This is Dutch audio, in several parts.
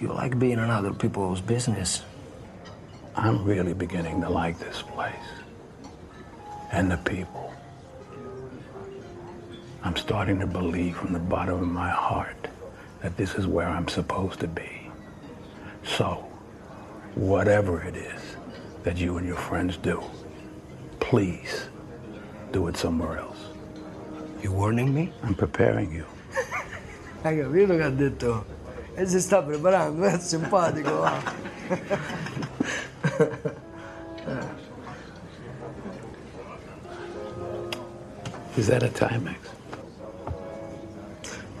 You like being in other people's business. I'm really beginning to like this place and the people. I'm starting to believe from the bottom of my heart that this is where I'm supposed to be. So, whatever it is that you and your friends do, please do it somewhere else. You warning me? I'm preparing you. Hai capito che ha detto? E Eh, si sta preparando, eh, è simpatico. va. Is that a Timex?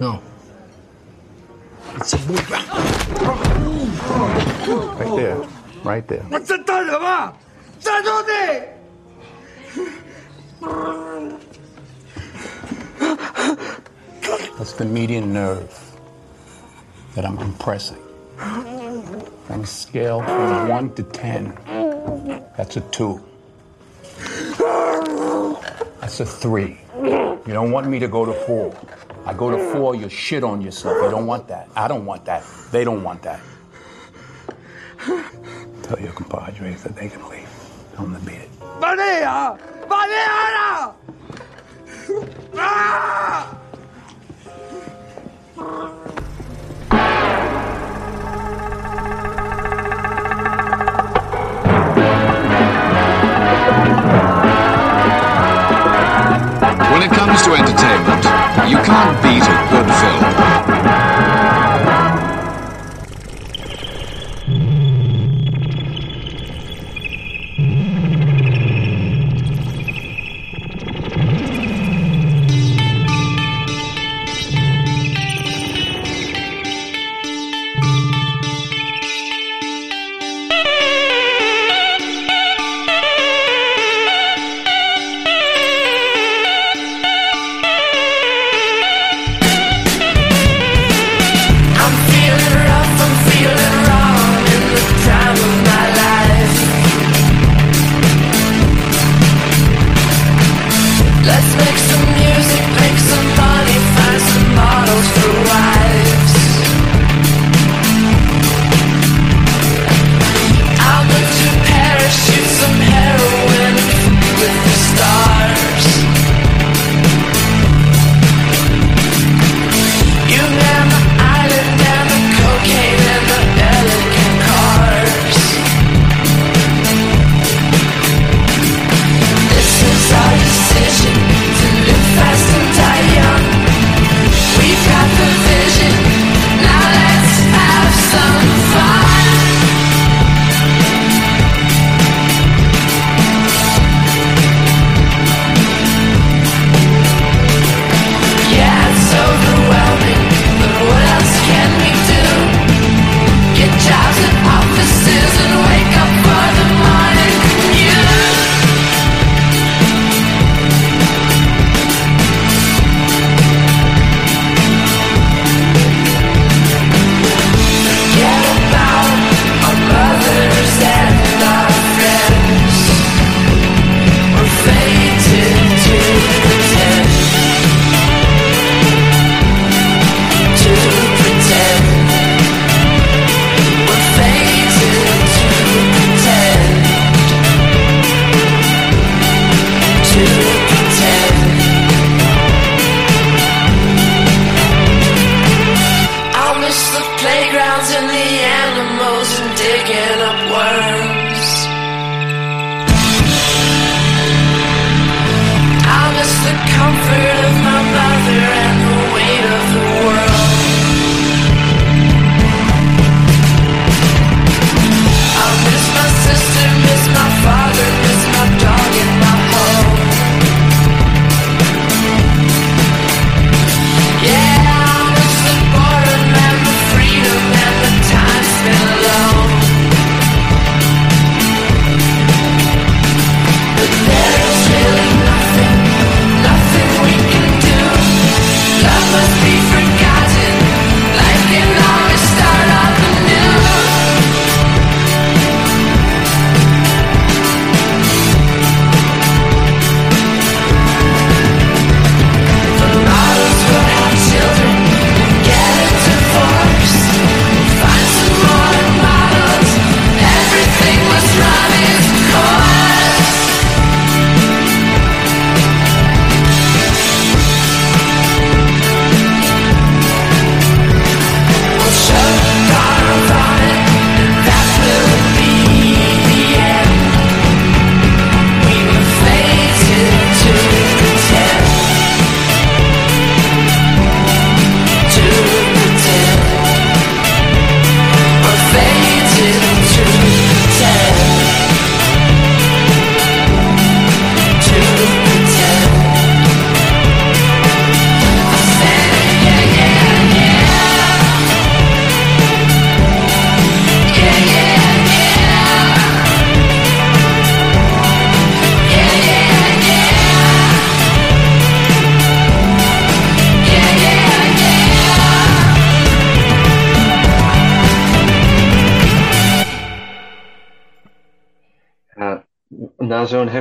No. It's a book. Right there. Right there. Ma sentite, va! Seduti! That's the median nerve that I'm compressing. On a scale from 1 to 10, that's a 2. That's a 3. You don't want me to go to 4. I go to 4, you shit on yourself. You don't want that. I don't want that. They don't want that. Tell your compadres that they can leave. Tell them to beat it. Maria! Maria! Ah! Comes to entertainment, you can't beat a good film.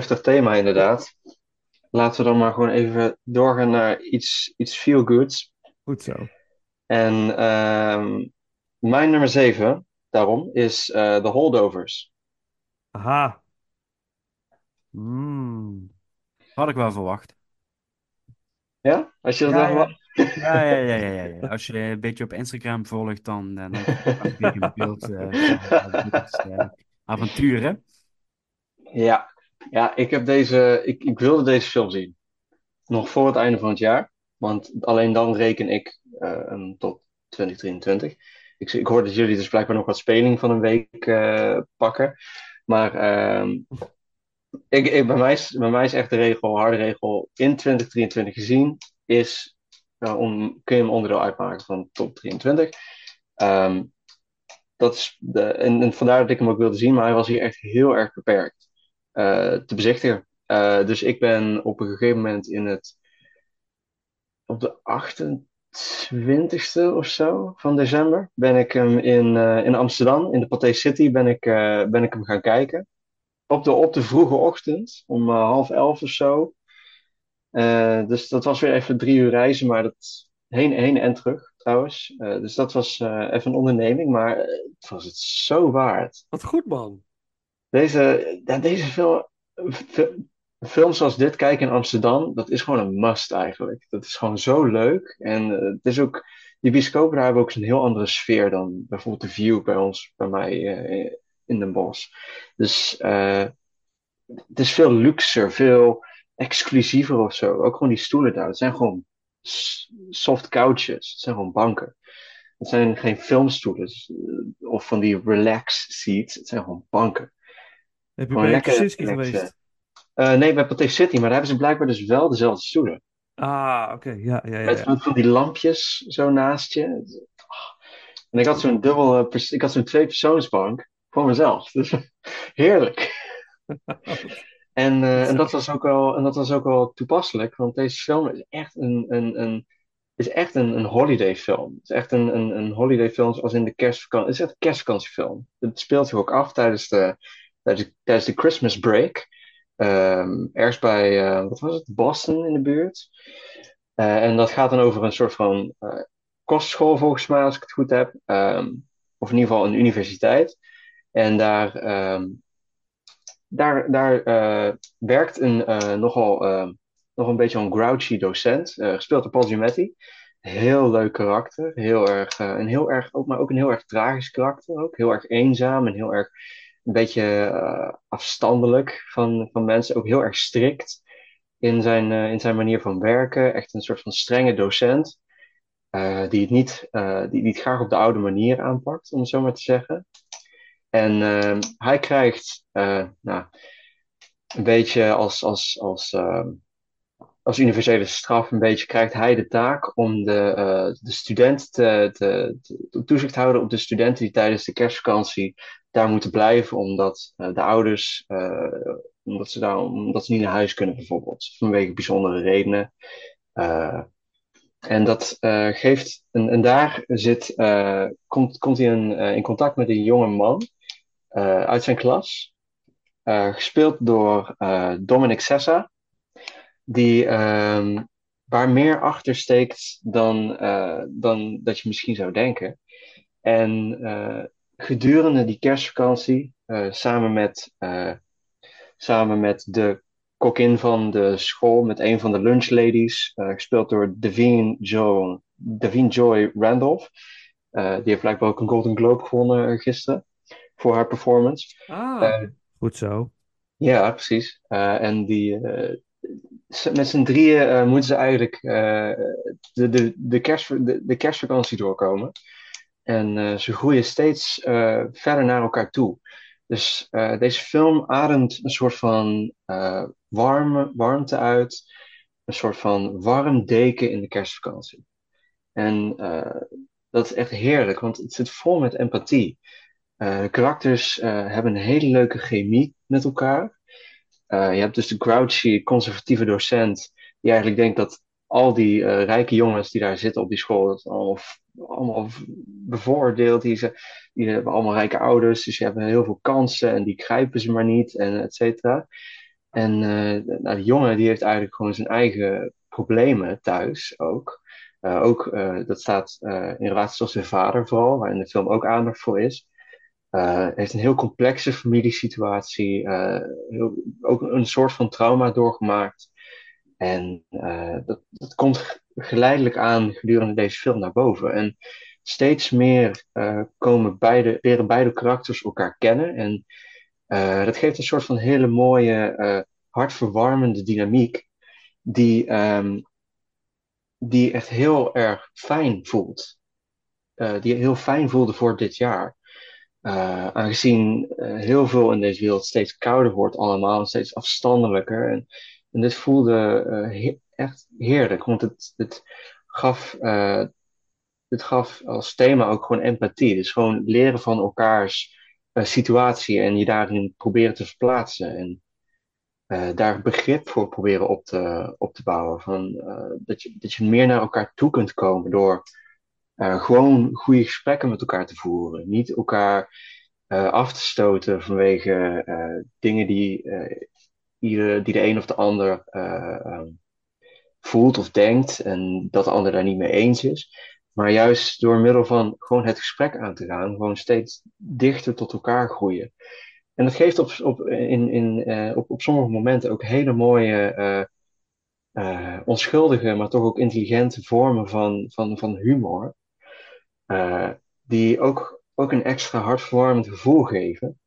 Heftig thema inderdaad, laten we dan maar gewoon even doorgaan naar iets, iets feel goods. Goed zo. En ehm, mijn nummer 7, daarom, is eh The Holdovers. Aha. Mm. Had ik wel verwacht. Ja? Als je dat Ja, wel ja. Ja, ja, ja, ja. Als je een beetje op Instagram volgt, dan, dan heb je een beeld eh, van eh, hè? Ja. Ja, ik heb deze, ik, ik wilde deze film zien. Nog voor het einde van het jaar. Want alleen dan reken ik eh, hem tot 2023. Ik, ik hoor dat jullie dus blijkbaar nog wat speling van een week eh, pakken. Maar ehm, ik, ik, bij, mij is, bij mij is echt de regel, harde regel, in 2023 gezien is, eh, om, kun je hem onderdeel uitmaken van top 23. Ehm, dat is de, en, en vandaar dat ik hem ook wilde zien, maar hij was hier echt heel erg beperkt te bezichtigen. Eh, dus ik ben op een gegeven moment in het, op de 28e of zo van december, ben ik hem in, eh, in Amsterdam, in de Pathé City, ben ik, eh, ben ik hem gaan kijken. Op de, op de vroege ochtend, om eh, half elf of zo. Eh, dus dat was weer even drie uur reizen, maar dat heen, heen en terug trouwens. Eh, dus dat was eh, even een onderneming, maar eh, het was het zo waard. Wat goed, man. Deze, deze film, fi- films zoals dit kijken in Amsterdam, dat is gewoon een must eigenlijk. Dat is gewoon zo leuk. En eh, het is ook, die bioscopen daar hebben ook een heel andere sfeer dan bijvoorbeeld de View bij ons, bij mij eh, in Den Bosch. Dus eh, het is veel luxer, veel exclusiever of zo. Ook gewoon die stoelen daar. Het zijn gewoon soft couches. Het zijn gewoon banken. Het zijn geen filmstoelen eh, of van die relax seats. Het zijn gewoon banken. Heb je bij lekker relaxen. geweest? Eh, nee, bij Pathé City, maar daar hebben ze blijkbaar dus wel dezelfde stoelen. Ah, oké. Ja, ja, ja. Met ja. van, die lampjes zo naast je. En ik had zo'n dubbel, eh, ik had zo'n tweepersoonsbank voor mezelf. Dus heerlijk. En, eh, en, dat was ook wel, en dat was ook wel toepasselijk, want deze film is echt een, een, een, is echt een, een holidayfilm. Het is echt een, een, een holidayfilm zoals in de kerstvakantie. Het is echt een kerstvakantiefilm. Het speelt zich ook af tijdens de, tijdens de, Christmas break. Ehm, ergens bij, eh, wat was het, Boston in de buurt. Eh, en dat gaat dan over een soort van eh, kostschool, volgens mij, als ik het goed heb. Ehm, of in ieder geval een universiteit. En daar, ehm, daar, daar werkt een nogal nog een beetje een grouchy docent, gespeeld door Paul Giamatti. Heel leuk karakter, heel erg, een heel erg, ook, maar ook een heel erg tragisch karakter ook. Heel erg eenzaam en heel erg een beetje eh, afstandelijk van, van mensen. Ook heel erg strikt in zijn, eh, in zijn manier van werken. Echt een soort van strenge docent. eh, die, het niet, die, die het graag op de oude manier aanpakt, om het zo maar te zeggen. En eh, hij krijgt nou, een beetje als, als, als, eh, als universele straf, een beetje krijgt hij de taak om de, de student te, te, te toezicht houden op de studenten die tijdens de kerstvakantie daar moeten blijven, omdat eh, de ouders, eh, omdat, ze daar, omdat ze niet naar huis kunnen bijvoorbeeld, vanwege bijzondere redenen. Eh, en dat geeft, en, en daar zit, komt, komt hij in, in contact met een jonge man uit zijn klas, gespeeld door Dominic Sessa, die ehm, waar meer achter steekt dan, dan dat je misschien zou denken. En gedurende die kerstvakantie, eh, samen, met, eh, samen met de kokin van de school, met een van de lunchladies, eh, gespeeld door Davine, jo Davine Joy Randolph. Eh, die heeft blijkbaar ook een Golden Globe gewonnen gisteren voor haar performance. Ah, Eh, goed zo. ja, precies. Eh, en die, eh, met z'n drieën eh, moeten ze eigenlijk eh, de, de, de, kerst, de, de kerstvakantie doorkomen. En eh, ze groeien steeds eh, verder naar elkaar toe. Dus eh, deze film ademt een soort van warme, warmte uit. Een soort van warm deken in de kerstvakantie. En dat is echt heerlijk, want het zit vol met empathie. De karakters hebben een hele leuke chemie met elkaar. Je hebt dus de grouchy, conservatieve docent, die eigenlijk denkt dat al die rijke jongens die daar zitten op die school, dat allemaal bevoordeeld, die, ze, die hebben allemaal rijke ouders, dus die hebben heel veel kansen en die grijpen ze maar niet, en et cetera. En eh, nou, die jongen die heeft eigenlijk gewoon zijn eigen problemen thuis ook. Eh, ook eh, dat staat in relatie tot zijn vader vooral, waar in de film ook aandacht voor is. Heeft een heel complexe familiesituatie, heel, ook een soort van trauma doorgemaakt. En dat, dat komt geleidelijk aan gedurende deze film naar boven. En steeds meer eh, komen beide, leren beide karakters elkaar kennen. En eh, dat geeft een soort van hele mooie, eh, hartverwarmende dynamiek, die, ehm, die echt heel erg fijn voelt. Die heel fijn voelde voor dit jaar. Aangezien heel veel in deze wereld steeds kouder wordt allemaal, steeds afstandelijker. En, en dit voelde eh, he- echt heerlijk, want het, het gaf, eh, het gaf als thema ook gewoon empathie. Dus gewoon leren van elkaars eh, situatie en je daarin proberen te verplaatsen. En eh, daar begrip voor proberen op te, op te bouwen. Van, dat je, dat je meer naar elkaar toe kunt komen door gewoon goede gesprekken met elkaar te voeren. Niet elkaar af te stoten vanwege dingen die, ieder, die de een of de ander eh, ehm, voelt of denkt en dat de ander daar niet mee eens is. Maar juist door middel van gewoon het gesprek aan te gaan, gewoon steeds dichter tot elkaar groeien. En dat geeft op, op, in, in, eh, op, op sommige momenten ook hele mooie, eh, eh, onschuldige, maar toch ook intelligente vormen van, van, van humor. die ook, ook een extra hartverwarmend gevoel geven.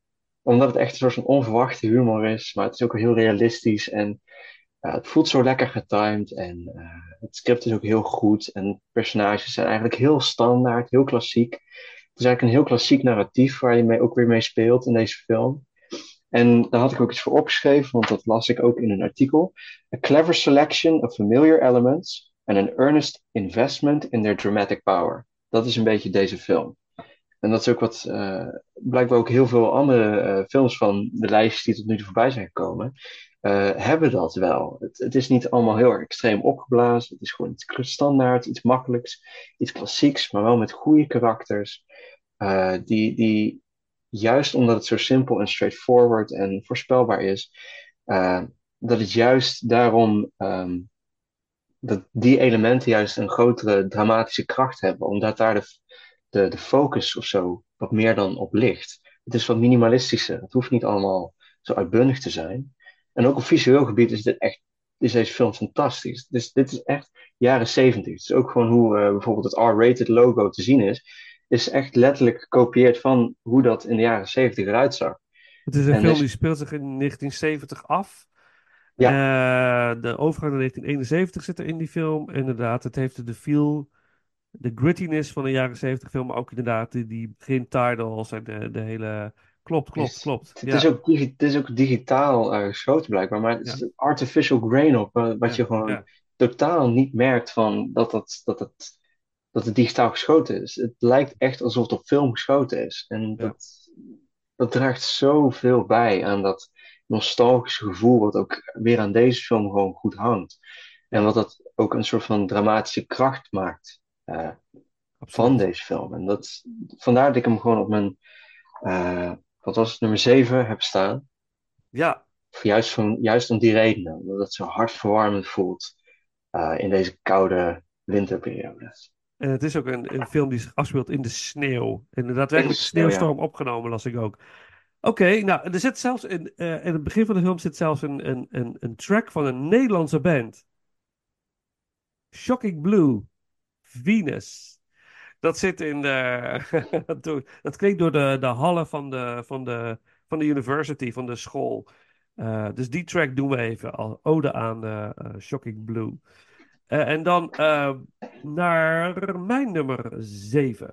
Omdat het echt een soort van onverwachte humor is, maar het is ook heel realistisch en het voelt zo lekker getimed. En eh, het script is ook heel goed en personages zijn eigenlijk heel standaard, heel klassiek. Het is eigenlijk een heel klassiek narratief waar je mee, ook weer mee speelt in deze film. En daar had ik ook iets voor opgeschreven, want dat las ik ook in een artikel. A clever selection of familiar elements and an earnest investment in their dramatic power. Dat is een beetje deze film. En dat is ook wat eh, blijkbaar ook heel veel andere eh, films van de lijstjes die tot nu toe voorbij zijn gekomen, eh, hebben dat wel. Het, het is niet allemaal heel erg extreem opgeblazen. Het is gewoon iets standaard, iets makkelijks, iets klassieks, maar wel met goede karakters. eh, die, die juist omdat het zo simpel en straightforward en voorspelbaar is, eh, dat het juist daarom ehm, dat die elementen juist een grotere dramatische kracht hebben, omdat daar de, de, de focus of zo wat meer dan op ligt. Het is wat minimalistischer. Het hoeft niet allemaal zo uitbundig te zijn. En ook op visueel gebied is dit echt, is deze film fantastisch. Dus dit is echt jaren zeventig. Het is ook gewoon hoe eh, bijvoorbeeld het R-rated logo te zien is, is echt letterlijk gekopieerd van hoe dat in de jaren zeventig eruit zag. Het is een En film dus- die speelt zich in 1970 af. Ja. Eh, de overgang naar 1971 zit er in die film. Inderdaad, het heeft de feel, de grittiness van een jaren 70 film, maar ook inderdaad die, die begin-titles en de, de hele... Klopt, klopt, Is- klopt. Het, Ja. is, ook, het is ook digitaal eh, geschoten blijkbaar, maar het is een artificial grain op, eh, wat je gewoon totaal niet merkt van dat, dat, dat, het, dat het digitaal geschoten is. Het lijkt echt alsof het op film geschoten is. En dat, dat draagt zoveel bij aan dat nostalgische gevoel, wat ook weer aan deze film gewoon goed hangt. En wat dat ook een soort van dramatische kracht maakt eh, van deze film. En dat, vandaar dat ik hem gewoon op mijn, wat was het, nummer 7 heb staan. Ja, Juist, van, juist om die redenen, omdat het zo hartverwarmend voelt eh, in deze koude winterperiode. en het is ook een, een film die zich afspeelt in de sneeuw. In de sneeuw, sneeuwstorm opgenomen, las ik ook. Oké, nou, er zit zelfs in, eh, in het begin van de film zit zelfs een, een, een, een track van een Nederlandse band. Shocking Blue, Venus. Dat zit in de. dat klinkt door de, de hallen van de, van, de, van de university, van de school. Eh, dus die track doen we even als ode aan eh, Shocking Blue. Eh, en dan naar mijn nummer 7.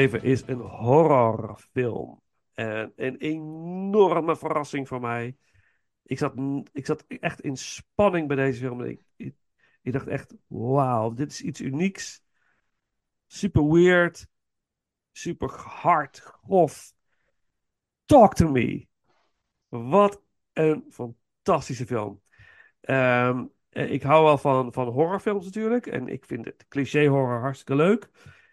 7 is een horrorfilm. En een enorme verrassing voor mij. Ik zat, ik zat echt in spanning bij deze film. Ik, ik, ik dacht echt, wauw, dit is iets unieks. Super weird. Super hard, grof. Talk to me. Wat een fantastische film. Ehm, eh, ik hou wel van, van horrorfilms natuurlijk. En ik vind het cliché horror hartstikke leuk.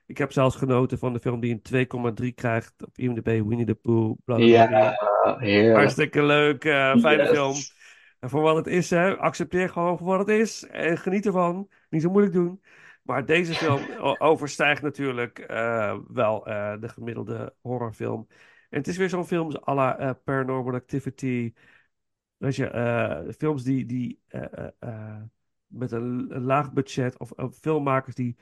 Ik heb zelfs genoten van de film die een 2,3 krijgt op IMDb, Winnie the Pooh. bla. Ja, heerlijk. Hartstikke leuk, eh, fijne Yes. film. En voor wat het is, hè, accepteer gewoon voor wat het is. En geniet ervan. Niet zo moeilijk doen. Maar deze film overstijgt natuurlijk eh, wel eh, de gemiddelde horrorfilm. En het is weer zo'n film à la Paranormal Activity. Weet je, films die, die met een, een laag budget of filmmakers die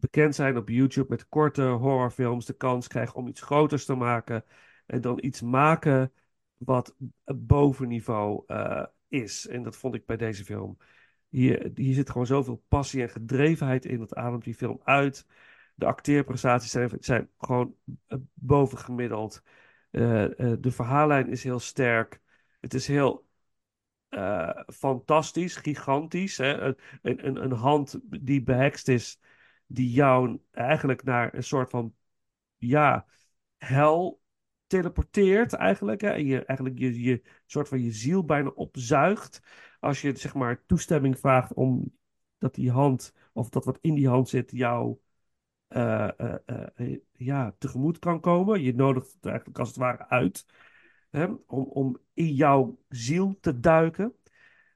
bekend zijn op YouTube met korte horrorfilms de kans krijgen om iets groters te maken. En dan iets maken wat bovenniveau eh is. En dat vond ik bij deze film. Hier, hier zit gewoon zoveel passie en gedrevenheid in. Dat ademt die film uit. De acteerprestaties zijn, zijn gewoon eh, bovengemiddeld. Eh, de verhaallijn is heel sterk. Het is heel fantastisch, gigantisch. Hè? Een, een, een hand die behekst is, die jou eigenlijk naar een soort van ja, hel teleporteert eigenlijk. Hè? En je eigenlijk je, je soort van je ziel bijna opzuigt. Als je zeg maar toestemming vraagt om dat die hand, of dat wat in die hand zit, jou eh, eh, eh, ja, tegemoet kan komen. Je nodigt het eigenlijk als het ware uit. Hè? Om, om in jouw ziel te duiken.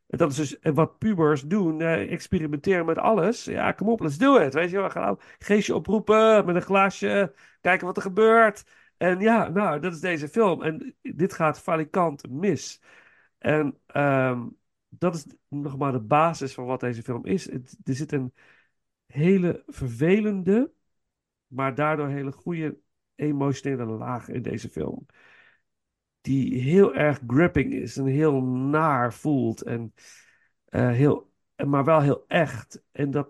En dat is dus wat pubers doen, eh, experimenteren met alles. Ja, kom op, let's do it. Weet je wel, gaan geestje oproepen met een glaasje, kijken wat er gebeurt. En ja, nou, dat is deze film. En dit gaat falikant mis. En ehm, dat is nog maar de basis van wat deze film is. Er zit een hele vervelende, maar daardoor hele goede emotionele laag in deze film. Die heel erg gripping is en heel naar voelt. En eh, heel, maar wel heel echt. En dat,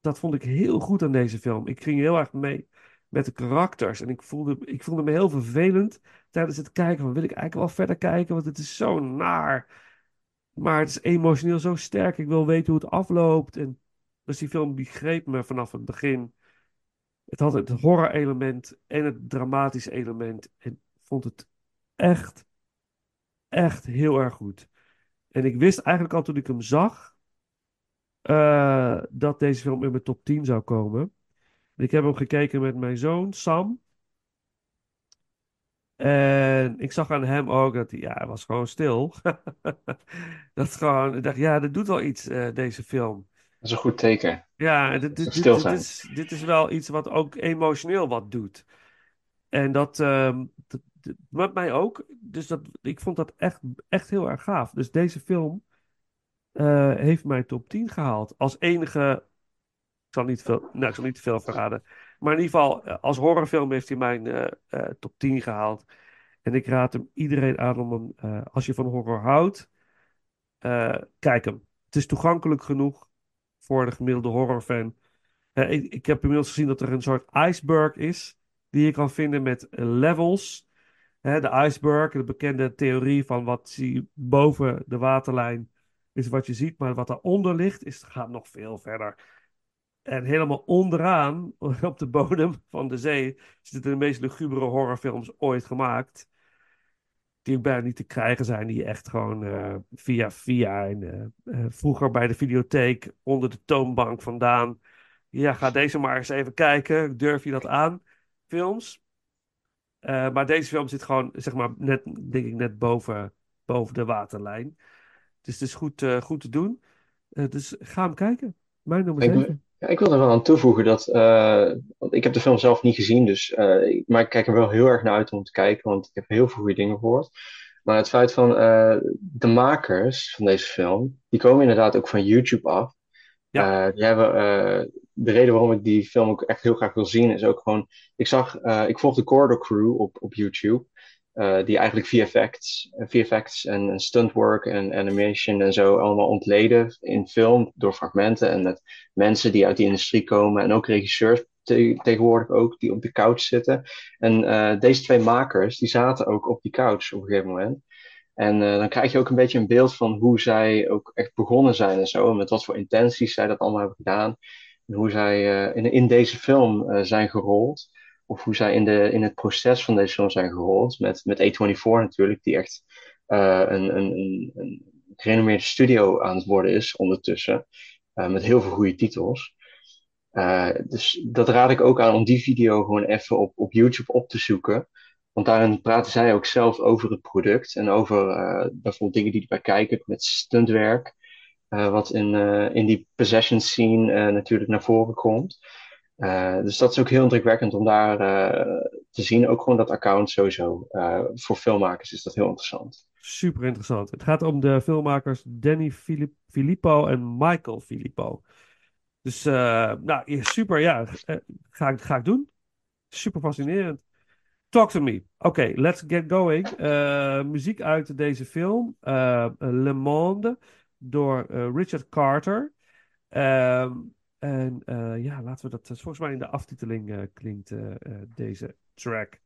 dat vond ik heel goed aan deze film. Ik ging heel erg mee met de karakters. En ik voelde, ik voelde me heel vervelend tijdens het kijken. Van, wil ik eigenlijk wel verder kijken? Want het is zo naar. Maar het is emotioneel zo sterk. Ik wil weten hoe het afloopt. En dus die film die greep me vanaf het begin. Het had het horror element en het dramatische element. En vond het echt, echt heel erg goed. En ik wist eigenlijk al toen ik hem zag, eh, dat deze film in mijn top 10 zou komen. Ik heb hem gekeken met mijn zoon Sam. En ik zag aan hem ook dat hij, ja, hij was gewoon stil. dat gewoon, ik dacht, ja, dat doet wel iets, eh, deze film. Dat is een goed teken. Ja, dit, dit, dit, is, dit is wel iets wat ook emotioneel wat doet. En dat, ehm, dat- met mij ook. Dus dat, ik vond dat echt, echt heel erg gaaf. Dus deze film eh, heeft mij top 10 gehaald. Als enige. Ik zal niet veel, nou, ik zal niet te veel verraden. Maar in ieder geval, eh, als horrorfilm heeft hij mijn eh, top 10 gehaald. En ik raad hem iedereen aan om hem, als je van horror houdt, kijk hem. Het is toegankelijk genoeg voor de gemiddelde horrorfan. Ik, ik heb inmiddels gezien dat er een soort iceberg is, die je kan vinden met levels. Hè, de iceberg, de bekende theorie van wat zie boven de waterlijn is wat je ziet, maar wat daaronder ligt is, gaat nog veel verder. En helemaal onderaan, op de bodem van de zee, zitten de meest lugubere horrorfilms ooit gemaakt. Die bijna niet te krijgen zijn, die echt gewoon eh, via via. En, eh, eh, vroeger bij de videotheek onder de toonbank vandaan. Ja, ga deze maar eens even kijken. Durf je dat aan? Films. Eh, maar deze film zit gewoon, zeg maar, net, denk ik, net boven, boven de waterlijn. Dus het is goed, eh, goed te doen. Eh, dus ga hem kijken. Mijn nummer Ik, 7. ja, ik wil er wel aan toevoegen dat, want ik heb de film zelf niet gezien, dus, maar ik kijk er wel heel erg naar uit om te kijken, want ik heb heel veel goede dingen gehoord. Maar het feit van de makers van deze film, die komen inderdaad ook van YouTube af. Ja. Eh, die hebben, eh, de reden waarom ik die film ook echt heel graag wil zien, is ook gewoon, ik zag, eh, ik volg de Corridor Crew op, op YouTube. die eigenlijk VFX, VFX en, stuntwork en animation en zo allemaal ontleden in film door fragmenten en met mensen die uit die industrie komen en ook regisseurs te- tegenwoordig ook die op de couch zitten. En deze twee makers die zaten ook op die couch op een gegeven moment. En eh, dan krijg je ook een beetje een beeld van hoe zij ook echt begonnen zijn en zo. Met wat voor intenties zij dat allemaal hebben gedaan. En hoe zij eh, in, in deze film eh, zijn gerold. Of hoe zij in, de, in het proces van deze film zijn gerold. Met, met A24 natuurlijk, die echt een, een, een, een gerenommeerde studio aan het worden is ondertussen. Met heel veel goede titels. Dus dat raad ik ook aan om die video gewoon even op, op YouTube op te zoeken. Want daarin praten zij ook zelf over het product en over eh, bijvoorbeeld dingen die erbij kijken met stuntwerk. eh, wat in, eh, in die possession scene natuurlijk naar voren komt. Dus dat is ook heel indrukwekkend om daar te zien. Ook gewoon dat account sowieso. Voor filmmakers is dat heel interessant. Super interessant. Het gaat om de filmmakers Danny Filip- Filippo en Michael Filippo. Dus, nou, super, ja. ga, ik- ga ik doen. Super fascinerend. Talk to me. Oké, let's get going. Eh, muziek uit deze film. eh, Le Monde door eh, Richard Carter. Ehm, en ja, laten we dat. Volgens mij in de aftiteling klinkt deze track.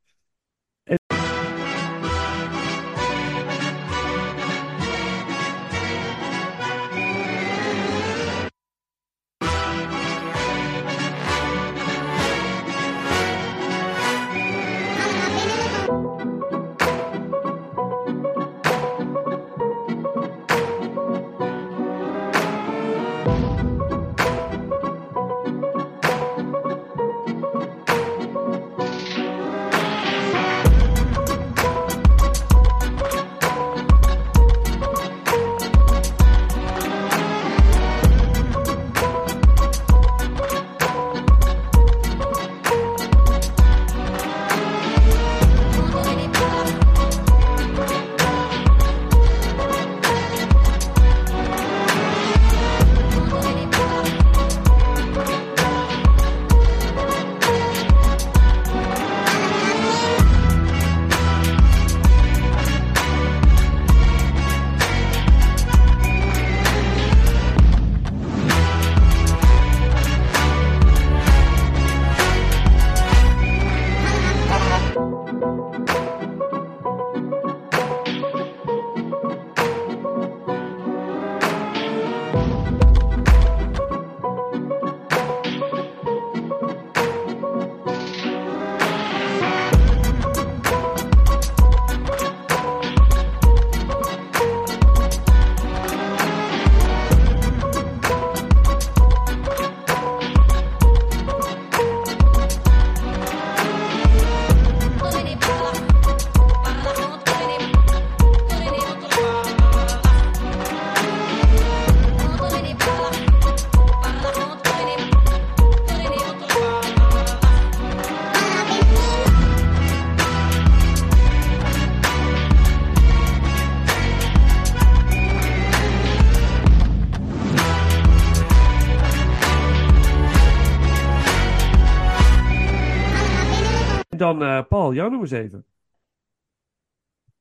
Dan eh, Paul, jouw nummer 7.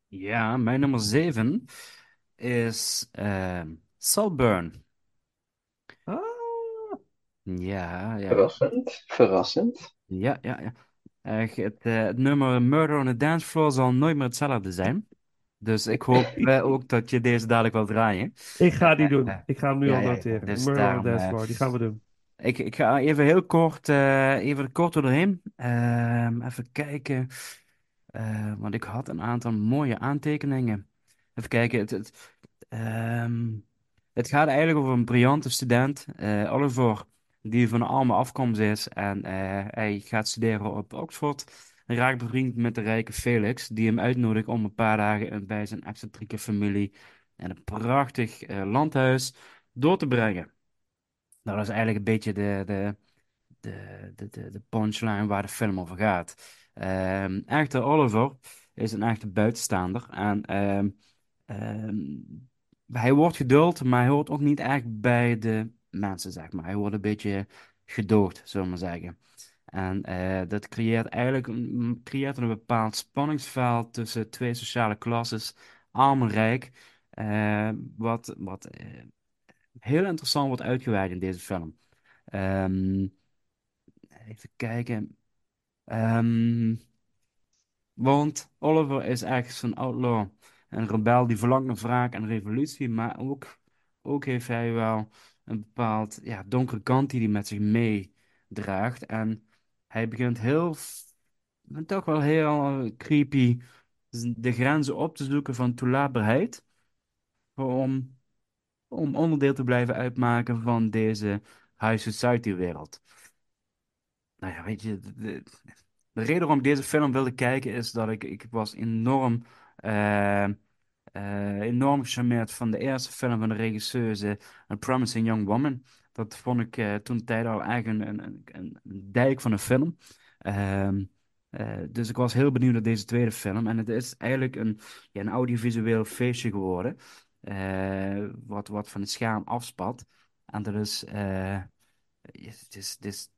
Ja, mijn nummer 7 is uh, Saltburn. Ah, Ja, ja. Verrassend. Verrassend. Ja, ja, ja. Echt, het, eh, het nummer Murder on the Dance Floor zal nooit meer hetzelfde zijn. Dus ik hoop eh, ook dat je deze dadelijk wil draaien. ik ga die doen. Eh, Ik ga hem nu ja, al ja, ja. noteren. Dus Murder on the Dance eh, Floor, die gaan we doen. Ik, ga even heel kort, eh, even kort doorheen. Ehm, even kijken. Eh, want ik had een aantal mooie aantekeningen. Even kijken. Het, het, ehm, gaat eigenlijk over een briljante student, eh, Oliver, die van een arme afkomst is. En hij gaat studeren op Oxford. En raakt bevriend met de rijke Felix, die hem uitnodigt om een paar dagen bij zijn excentrieke familie in een prachtig landhuis door te brengen. Nou, dat is eigenlijk een beetje de, de, de, de, de, punchline waar de film over gaat. Echter, Oliver is een echte buitenstaander. En ehm, ehm, hij wordt geduld, maar hij hoort ook niet echt bij de mensen, zeg maar. Hij wordt een beetje gedoogd, zullen we maar zeggen. En eh, dat creëert eigenlijk creëert een bepaald spanningsveld tussen twee sociale klasses, arm en rijk. wat wat eh, heel interessant wordt uitgewerkt in deze film. Ehm, even kijken. Ehm, want Oliver is echt zo'n outlaw. Een rebel die verlangt naar wraak en revolutie. Maar ook, ook heeft hij wel een bepaald ja, donkere kant die hij met zich meedraagt. En hij begint heel, toch wel heel creepy de grenzen op te zoeken van toelaatbaarheid. Om om onderdeel te blijven uitmaken van deze high society wereld. Nou ja, weet je, de, de, de reden waarom ik deze film wilde kijken is dat ik, ik was enorm, eh, eh, enorm gecharmeerd van de eerste film van de regisseuse A Promising Young Woman. Dat vond ik eh, toen tijd al eigenlijk een, een, een, dijk van een film. Ehm, eh, dus ik was heel benieuwd naar deze tweede film. En het is eigenlijk een, ja, een audiovisueel feestje geworden wat, wat van het scherm afspat. En dat is, eh, het is, het is,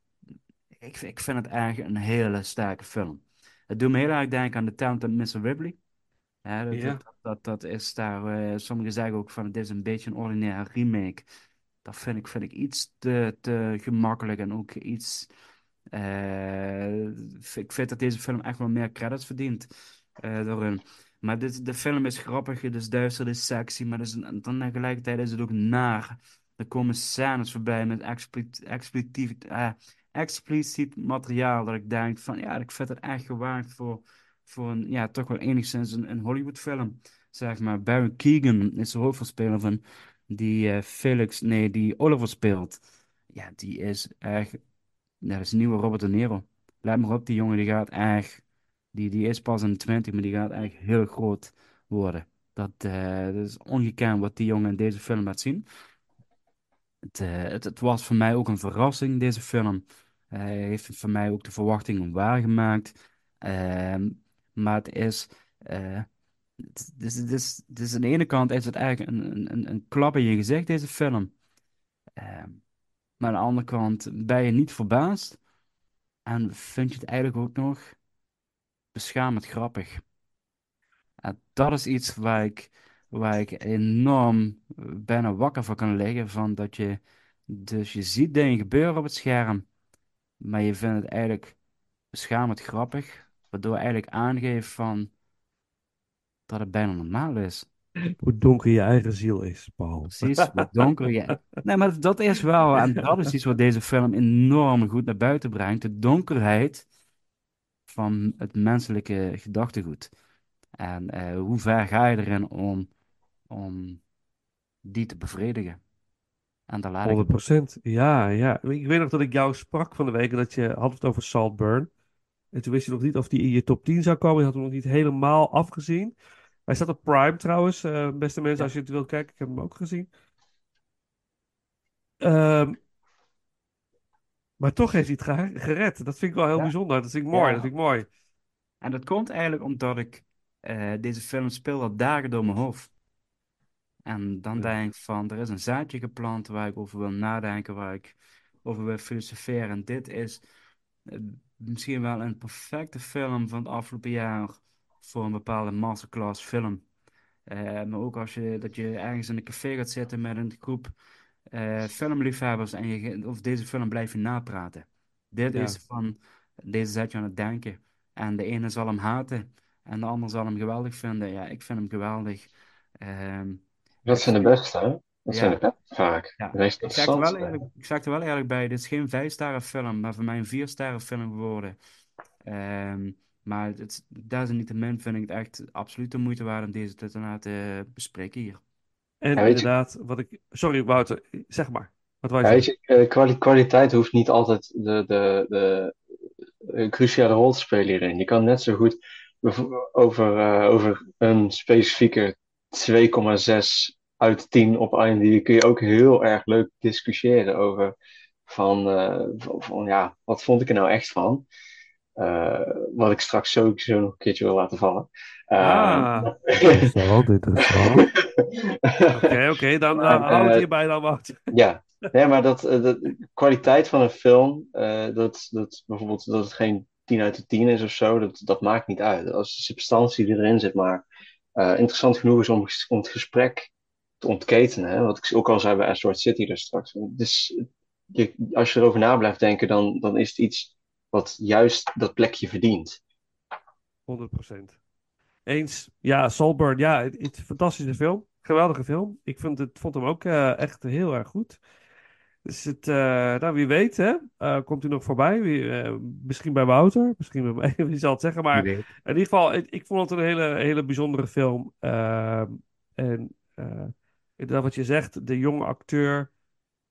ik, ik vind het eigenlijk een hele sterke film. Het doet me heel erg denken aan The Talented Mr. Ripley. Ja, dat, Ja. dat, dat, dat is daar, eh, sommigen zeggen ook van het is een beetje een ordinaire remake. Dat vind ik, vind ik iets te, te gemakkelijk en ook iets. eh, ik vind dat deze film echt wel meer credits verdient eh daarin. Maar dit, de film is grappig, het is duister, het is sexy, maar is, een- dan tegelijkertijd is het ook naar. Er komen scènes voorbij met expliciet, eh, expliciet materiaal dat ik denk van ja, ik vind het echt gewaagd voor, voor een, ja, toch wel enigszins een, een Hollywoodfilm. Zeg maar, Barry Keoghan is de hoofdrolspeler van die eh, Felix, nee, die Oliver speelt. Ja, die is echt, dat is een nieuwe Robert De Niro. Let maar op, die jongen die gaat echt, die, die is pas de 20, maar die gaat echt heel groot worden. Dat, eh, dat is ongekend wat die jongen in deze film laat zien. Het, eh, het, het was voor mij ook een verrassing, deze film. Hij heeft voor mij ook de verwachtingen waargemaakt. Ehm, maar het is, het is, het is aan de ene kant is het eigenlijk een, een, een, een klap in je gezicht, deze film. Ehm, maar aan de andere kant ben je niet verbaasd en vind je het eigenlijk ook nog beschamend grappig. En dat is iets waar ik, waar ik enorm eh, bijna wakker van kan liggen. Van dat je, dus je ziet dingen gebeuren op het scherm, maar je vindt het eigenlijk beschamend grappig. Waardoor eigenlijk aangeeft van, dat het bijna normaal is. Hoe donker je eigen ziel is, Paul. Precies, wat donker je. Nee, maar dat is wel, en dat is iets wat deze film enorm goed naar buiten brengt. De donkerheid van het menselijke gedachtegoed. En eh, hoe ver ga je erin om, om die te bevredigen? En daar laat ik het 100%. Ja, ja. Ik weet nog dat ik jou sprak van de week en dat je had het over Saltburn. En toen wist je nog niet of die in je top 10 zou komen. Je had hem nog niet helemaal afgezien. Hij staat op Prime trouwens, eh, beste mensen, als je het wilt kijken. Ik heb hem ook gezien. Ehm, maar toch heeft hij het ge- gered. Dat vind ik wel heel Ja. bijzonder. Dat vind ik mooi. Ja. Dat vind ik mooi. En dat komt eigenlijk omdat ik eh, deze film speel al dagen door mijn hoofd. En dan Ja. denk ik van, er is een zaadje geplant waar ik over wil nadenken, waar ik over wil filosoferen. En dit is eh, misschien wel een perfecte film van het afgelopen jaar voor een bepaalde masterclass film. Eh, maar ook als je, dat je ergens in een café gaat zitten met een groep eh, filmliefhebbers en je, over deze film blijf je napraten. Dit Ja. is van, deze zet je aan het denken. En de ene zal hem haten en de ander zal hem geweldig vinden. Ja, ik vind hem geweldig. Ehm, Dat zijn de beste, hè? Dat zijn de beste vaak. ja. De meest Ik zeg er wel eerlijk, ik zeg er wel eerlijk bij, dit is geen vijfsterren film, maar voor mij een viersterren film geworden. Ehm, maar het, desalniettemin vind ik het echt absoluut de moeite waard om deze te bespreken hier. En Ja, weet je- inderdaad, wat ik... Sorry, Wouter. Zeg maar. Wat Ja, weet zeggen? je, eh, kwali- kwaliteit hoeft niet altijd de, de, de, een cruciale rol te spelen hierin. Je kan net zo goed over, eh, over een specifieke 2,6 uit 10 op IMDb kun je ook heel erg leuk discussiëren over van, eh, van, van, ja, wat vond ik er nou echt van? Eh, wat ik straks sowieso nog een keertje wil laten vallen. Ah, Ehm, interessant, interessant. Oké, oké, dan uh, hou het eh, hierbij dan, Wouter. Ja, nee, maar dat, eh, dat de kwaliteit van een film, eh, dat, dat bijvoorbeeld dat het geen 10 uit de 10 is of zo, dat, dat maakt niet uit. Als de substantie die erin zit maar interessant genoeg is om, om het gesprek te ontketenen, hè, wat ik ook al zei bij Asteroid City daar straks. Dus je, als je erover na blijft denken, dan, dan is het iets wat juist dat plekje verdient. 100%. Eens. Ja, Saltburn. Ja, het, het is een fantastische film. Geweldige film. Ik vond, het, vond hem ook eh, echt heel erg goed. Dus het, eh, nou, wie weet, hè? Eh, komt u nog voorbij? Wie, misschien bij Wouter, misschien bij mij, wie zal het zeggen. Maar in ieder geval, ik, ik vond het een hele, hele bijzondere film. Ehm, en wat je zegt, de jonge acteur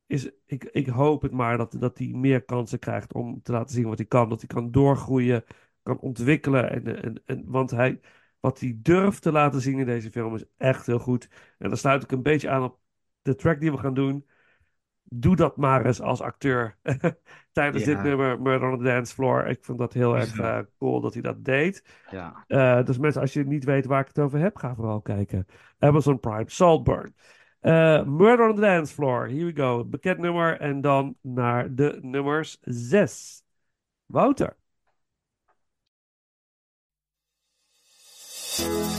is, ik, ik hoop het maar dat, dat hij meer kansen krijgt om te laten zien wat hij kan. Dat hij kan doorgroeien, kan ontwikkelen. En, en, en, want hij, wat hij durft te laten zien in deze film is echt heel goed. En dan sluit ik een beetje aan op de track die we gaan doen. Doe dat maar eens als acteur tijdens Ja. dit nummer, Murder on the Dance Floor. Ik vond dat heel erg eh, cool dat hij dat deed. Ja. Eh, dus mensen, als je niet weet waar ik het over heb, ga vooral kijken. Amazon Prime, Saltburn. Eh, Murder on the Dance Floor, here we go. Bekend nummer en dan naar de nummers 6. Wouter. Murder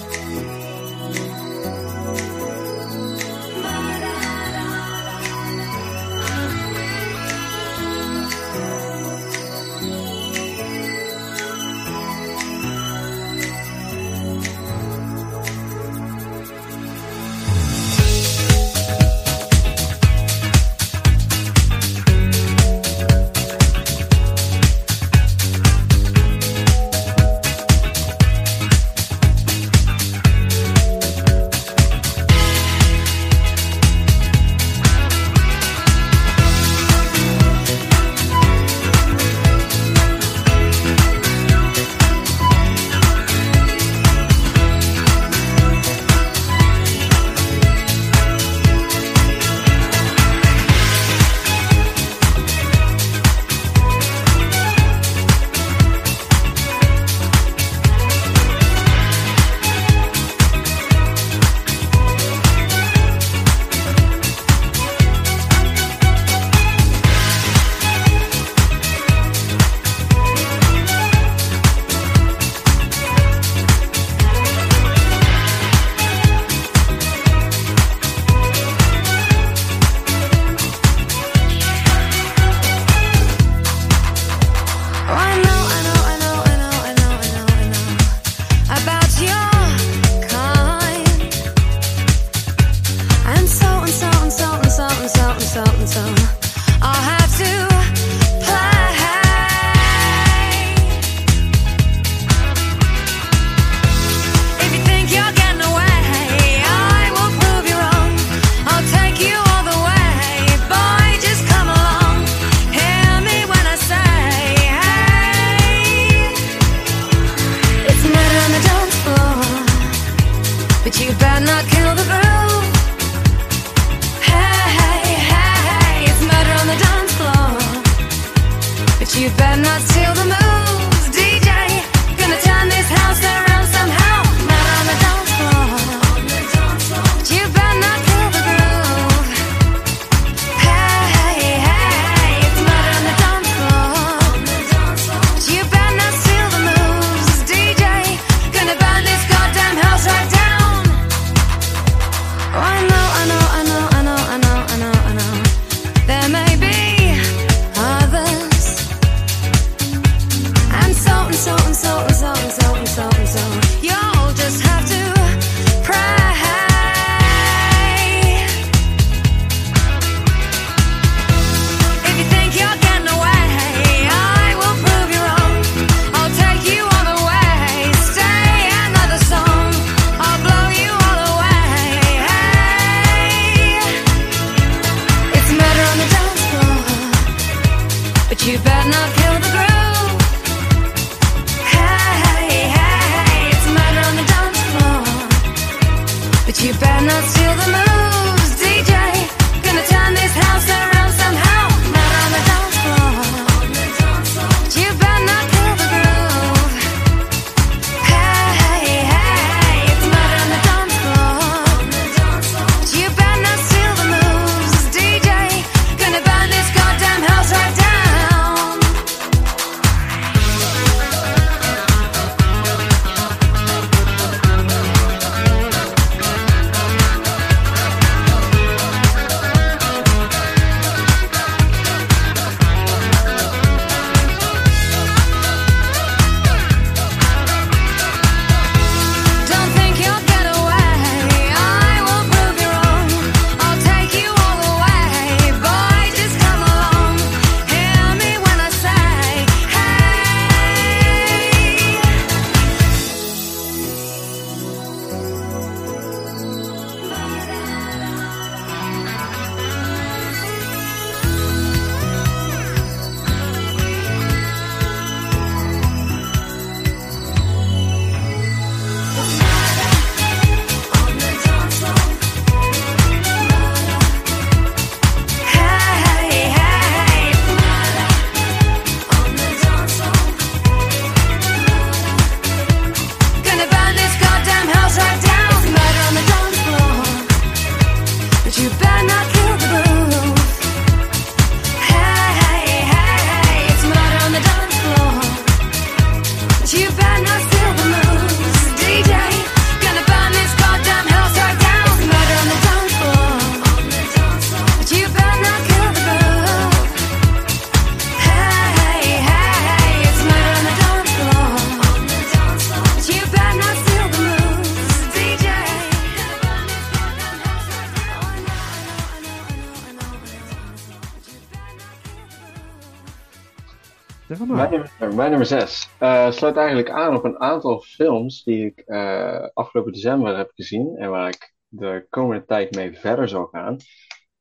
nummer, mijn nummer 6 sluit eigenlijk aan op een aantal films die ik eh, afgelopen december heb gezien en waar ik de komende tijd mee verder zal gaan.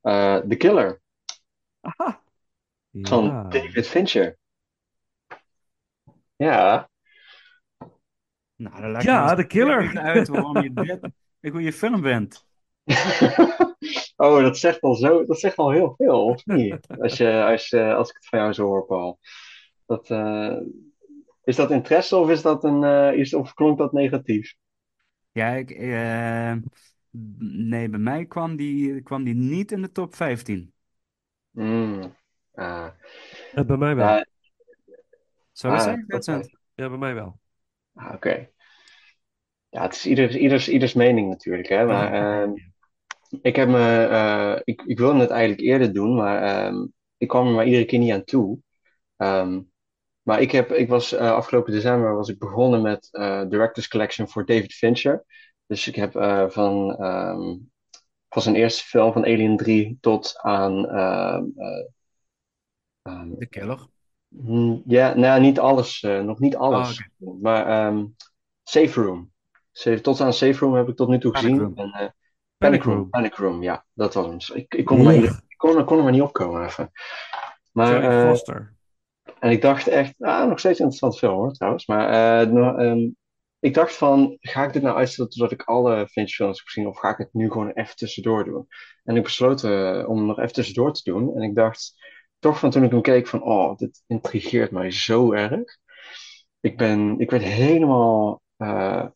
Eh, The Killer van Ja. David Fincher. Ja, Nou, dan leg Ja, je de killer. uit waarom je dit een goede film bent. oh, dat zegt al zo, dat zegt al heel veel, of niet? Als, je, als, je, als ik het van jou zo hoor, Paul. Dat, eh, is dat interesse of is dat een, eh, is, of klonk dat negatief? Ja, ik, eh, nee, bij mij kwam die, kwam die niet in de top 15. Mm. Ah. En bij mij wel. Ja, Zo is Ah, het, oké. Vincent? Ja, bij mij wel. Ah, Oké. Ja, het is ieders, ieders, ieders mening natuurlijk, hè. Maar ehm, ik heb me, eh, ik, ik wilde het eigenlijk eerder doen, maar ehm, ik kwam er maar iedere keer niet aan toe. Ehm, maar ik heb, ik was eh, afgelopen december was ik begonnen met eh Director's Collection voor David Fincher. Dus ik heb eh, van, ehm, van zijn eerste film van Alien 3 tot aan ehm, eh, ehm, De killer. Mm, Ja, nou, niet alles, nog niet alles. Oh, Maar ehm, Safe Room. Safe, tot aan Safe Room heb ik tot nu toe Panic gezien. Room. En, eh, Panic Panic Room. Room. Panic Room, ja, dat was hem. Dus Ik, ik kon, er maar, ik kon, er- kon er maar niet opkomen even. Maar, Foster. En ik dacht echt, ah, nog steeds een interessant film hoor, trouwens. Maar eh, ehm, ik dacht van, ga ik dit nou uitstellen totdat ik alle Fincher films heb gezien, of ga ik het nu gewoon even tussendoor doen? En ik besloot eh, om nog even tussendoor te doen. En ik dacht toch van toen ik hem keek van, oh, dit intrigeert mij zo erg. Ik ben, ik werd helemaal eh,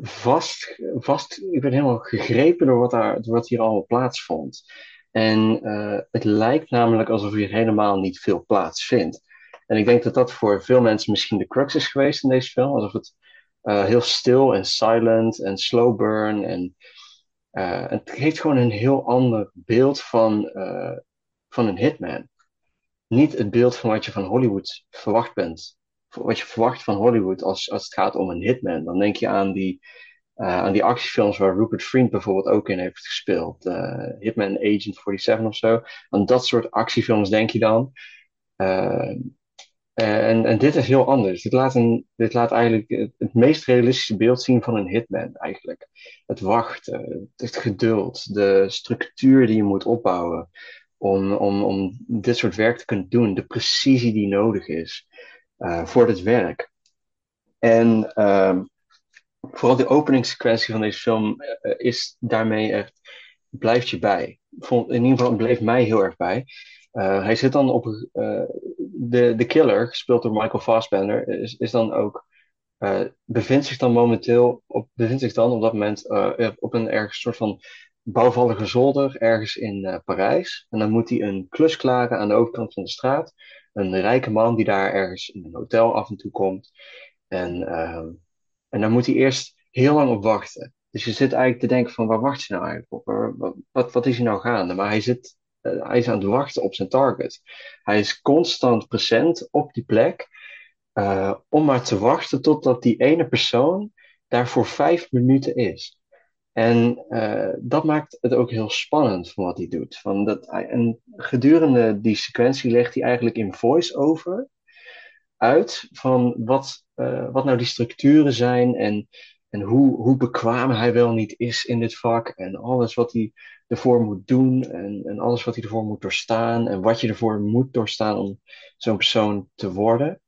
vast, vast, ik werd helemaal gegrepen door wat, daar, door wat hier allemaal plaatsvond. En het lijkt namelijk alsof hier helemaal niet veel plaatsvindt. En ik denk dat dat voor veel mensen misschien de crux is geweest in deze film. Alsof het eh, heel stil en silent en slow burn. En eh, het geeft gewoon een heel ander beeld van, eh, van een hitman. Niet het beeld van wat je van Hollywood verwacht bent. Wat je verwacht van Hollywood als, als het gaat om een hitman. Dan denk je aan die, aan die actiefilms waar Rupert Friend bijvoorbeeld ook in heeft gespeeld. Hitman Agent 47 of zo. Aan dat soort actiefilms denk je dan. Uh, en, en dit is heel anders. Dit laat, een, dit laat eigenlijk het, het, meest realistische beeld zien van een hitman, eigenlijk. Het wachten, het geduld, de structuur die je moet opbouwen om, om, om dit soort werk te kunnen doen, de precisie die nodig is uh, voor dit werk. En uh, vooral de openingssequentie van deze film uh, is daarmee echt, blijft je bij. In ieder geval, bleef mij heel erg bij. Hij zit dan op. Uh, de, de killer, gespeeld door Michael Fassbender, is, is dan ook. Uh, bevindt zich dan momenteel. Op, bevindt zich dan op dat moment op een ergens soort van bouwvallige zolder ergens in Parijs. En dan moet hij een klus klaren aan de overkant van de straat. Een rijke man die daar ergens in een hotel af en toe komt. En, ehm, en dan moet hij eerst heel lang op wachten. Dus je zit eigenlijk te denken van waar wacht je nou eigenlijk op? Wat, wat, wat is hij nou gaande? Maar hij zit hij is aan het wachten op zijn target. Hij is constant present op die plek. Uh, om maar te wachten totdat die ene persoon daar voor vijf minuten is. En uh, dat maakt het ook heel spannend van wat hij doet. Van dat en gedurende die sequentie legt hij eigenlijk in voice-over uit van wat, wat nou die structuren zijn en, en hoe, hoe bekwaam hij wel niet is in dit vak en alles wat hij ervoor moet doen en, en alles wat hij ervoor moet doorstaan en wat je ervoor moet doorstaan om zo'n persoon te worden.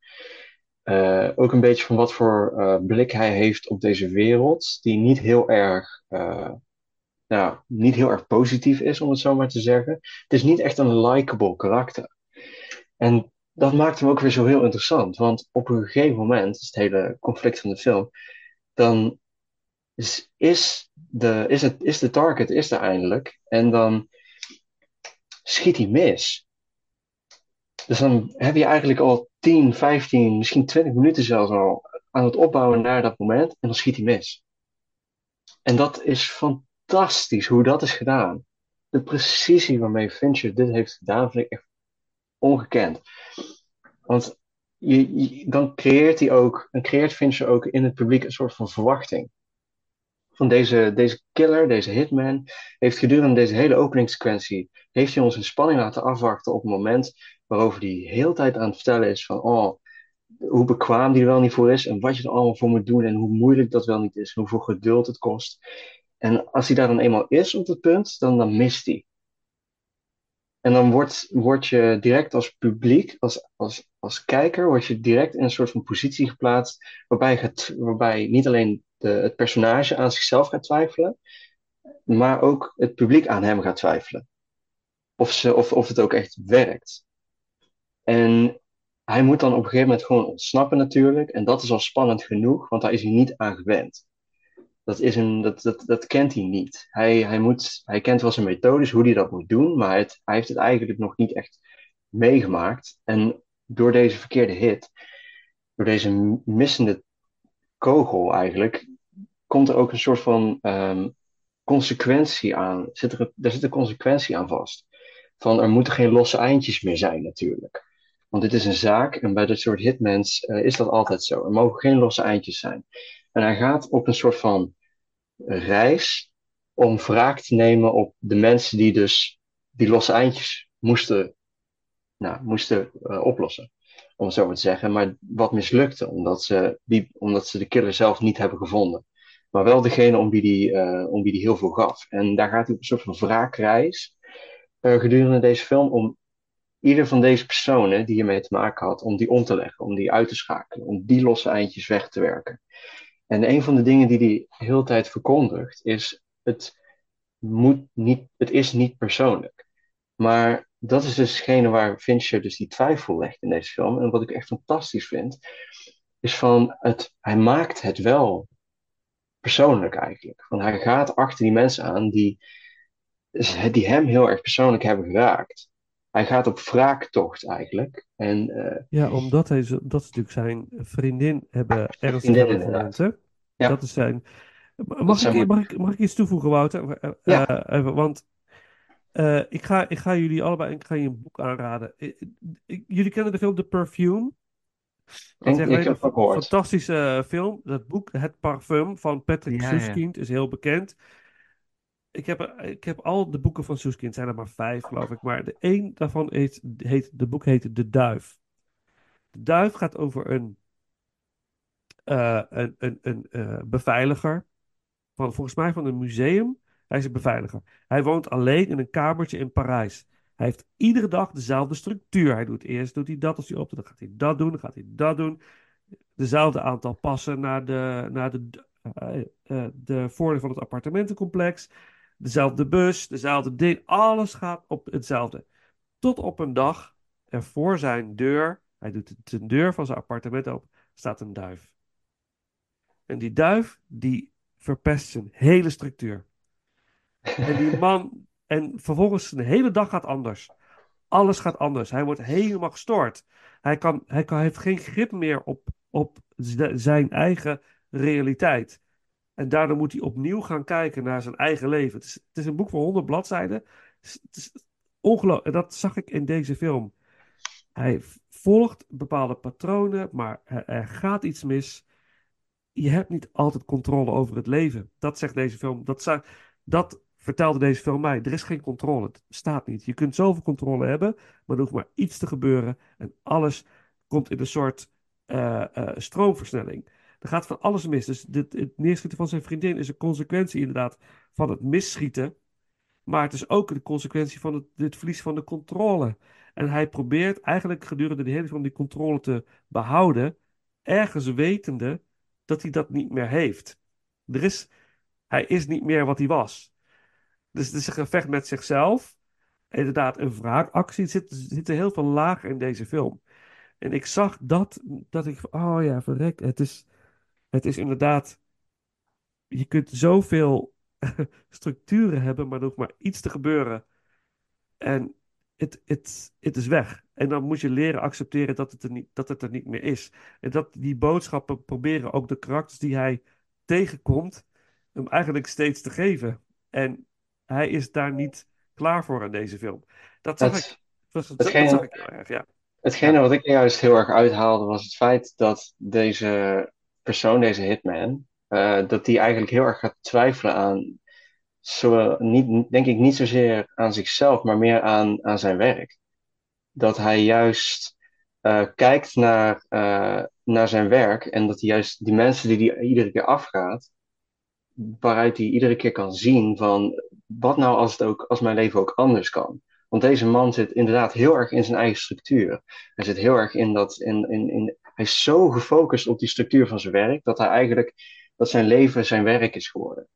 Uh, ook een beetje van wat voor uh, blik hij heeft op deze wereld, die niet heel erg, uh, nou, niet heel erg positief is, om het zo maar te zeggen. Het is niet echt een likable karakter. En dat maakt hem ook weer zo heel interessant, want op een gegeven moment, is het hele conflict van de film, dan is, is, de, is, het, is de target is er eindelijk. En dan schiet hij mis. Dus dan heb je eigenlijk al 10, 15, misschien 20 minuten zelfs al aan het opbouwen naar dat moment. En dan schiet hij mis. En dat is fantastisch hoe dat is gedaan. De precisie waarmee Fincher dit heeft gedaan vind ik echt ongekend. Want je, dan creëert hij ook, dan creëert Fincher ook in het publiek een soort van verwachting van deze, deze killer, deze hitman, heeft gedurende deze hele openingssequentie, heeft hij ons in spanning laten afwachten op het moment waarover hij de hele tijd aan het vertellen is van, oh, hoe bekwaam die er wel niet voor is en wat je er allemaal voor moet doen en hoe moeilijk dat wel niet is en hoeveel geduld het kost. En als hij daar dan eenmaal is op het punt, dan, dan mist hij. En dan word, word je direct als publiek, als, als, als kijker, word je direct in een soort van positie geplaatst waarbij, het, waarbij niet alleen de, het personage aan zichzelf gaat twijfelen, maar ook het publiek aan hem gaat twijfelen. Of, ze, of, of het ook echt werkt. En hij moet dan op een gegeven moment gewoon ontsnappen natuurlijk. En dat is al spannend genoeg, want daar is hij niet aan gewend. Dat, is een, dat, dat, dat kent hij niet. Hij, hij, moet, hij kent wel zijn methodes, hoe hij dat moet doen, maar het, hij heeft het eigenlijk nog niet echt meegemaakt. En door deze verkeerde hit, door deze missende kogel eigenlijk, komt er ook een soort van um, consequentie aan. Zit er, daar zit een consequentie aan vast. Van er moeten geen losse eindjes meer zijn natuurlijk. Want dit is een zaak en bij dit soort hitmans uh, is dat altijd zo. Er mogen geen losse eindjes zijn. En hij gaat op een soort van reis om wraak te nemen op de mensen die dus die losse eindjes moesten, nou, moesten uh, oplossen. Om het zo maar te zeggen. Maar wat mislukte, omdat ze, die, omdat ze de killer zelf niet hebben gevonden. Maar wel degene om wie die, uh, om wie die heel veel gaf. En daar gaat hij op een soort van wraakreis uh, gedurende deze film om ieder van deze personen die hiermee te maken had, om die om te leggen, om die uit te schakelen, om die losse eindjes weg te werken. En een van de dingen die hij de hele tijd verkondigt is: het, moet niet, het is niet persoonlijk. Maar dat is dus hetgene waar Fincher dus die twijfel legt in deze film. En wat ik echt fantastisch vind, is van het, hij maakt het wel persoonlijk eigenlijk. Van hij gaat achter die mensen aan die, die hem heel erg persoonlijk hebben geraakt. Hij gaat op wraaktocht eigenlijk. En eh, Ja, omdat hij zo, dat is natuurlijk zijn vriendin hebben ernstige Vriendin, gevoelens. Ja. Dat is zijn. Mag ik, mag ik, mag ik iets toevoegen, Wouter? Eh, Ja. eh, want eh, ik, ga, ik ga jullie allebei ik ga je een boek aanraden. Ik- ik- jullie kennen de film The Perfume? Dat is echt ik een heb het gehoord. fantastische eh, film. Dat boek, Het Parfum van Patrick Ja, is heel bekend. Ik heb, ik heb al de boeken van Suskind, zijn er maar vijf, geloof ik. Maar de één daarvan heet, heet de boek heet De Duif. De Duif gaat over een, eh, een, een, een eh, beveiliger. Van, volgens mij van een museum. Hij is een beveiliger. Hij woont alleen in een kamertje in Parijs. Hij heeft iedere dag dezelfde structuur. Hij doet eerst doet hij dat als hij op, dan gaat hij dat doen, dan gaat hij dat doen. Dezelfde aantal passen naar de, naar de, eh, eh, de voordeur van het appartementencomplex. Dezelfde bus, dezelfde ding. Alles gaat op hetzelfde. Tot op een dag er voor zijn deur, hij doet de deur van zijn appartement open, staat een duif. En die duif, die verpest zijn hele structuur. En die man, en vervolgens zijn hele dag gaat anders. Alles gaat anders. Hij wordt helemaal gestoord. Hij, kan, hij, kan, hij heeft geen grip meer op, op zijn eigen realiteit. En daardoor moet hij opnieuw gaan kijken naar zijn eigen leven. Het is, een boek van 100 bladzijden. Het is, ongelooflijk. En dat zag ik in deze film. Hij volgt bepaalde patronen, maar er, gaat iets mis. Je hebt niet altijd controle over het leven. Dat zegt deze film. Dat, dat vertelde deze film mij. Er is geen controle. Het bestaat niet. Je kunt zoveel controle hebben, maar er hoeft maar iets te gebeuren. En alles komt in een soort eh, eh, stroomversnelling. Er gaat van alles mis. Dus dit, het neerschieten van zijn vriendin is een consequentie inderdaad van het misschieten. Maar het is ook de consequentie van het, het verlies van de controle. En hij probeert eigenlijk gedurende de hele film die controle te behouden. Ergens wetende dat hij dat niet meer heeft. Er is, hij is niet meer wat hij was. Dus het is een gevecht met zichzelf. Inderdaad, een wraakactie. Er zitten, heel veel lagen in deze film. En ik zag dat, dat ik, oh ja, verrek, het is, het is inderdaad, je kunt zoveel structuren hebben, maar hoeft maar iets te gebeuren. En het, het, het is weg. En dan moet je leren accepteren dat het, er niet, dat het er niet meer is. En dat die boodschappen proberen ook de karakters die hij tegenkomt, hem eigenlijk steeds te geven. En hij is daar niet klaar voor in deze film. Dat zag Het- ik. Dat, zag ik heel erg, ja. Hetgene wat ik juist heel erg uithaalde was het feit dat deze persoon, deze hitman, eh, dat die eigenlijk heel erg gaat twijfelen aan, zo, niet, denk ik niet zozeer aan zichzelf, maar meer aan, aan zijn werk. Dat hij juist eh, kijkt naar, eh, naar zijn werk en dat hij juist die mensen die hij iedere keer afgaat, waaruit hij iedere keer kan zien van wat nou als, het ook, als mijn leven ook anders kan. Want deze man zit inderdaad heel erg in zijn eigen structuur. Hij zit heel erg in dat. In, in, in, hij is zo gefocust op die structuur van zijn werk dat hij eigenlijk. dat zijn leven zijn werk is geworden.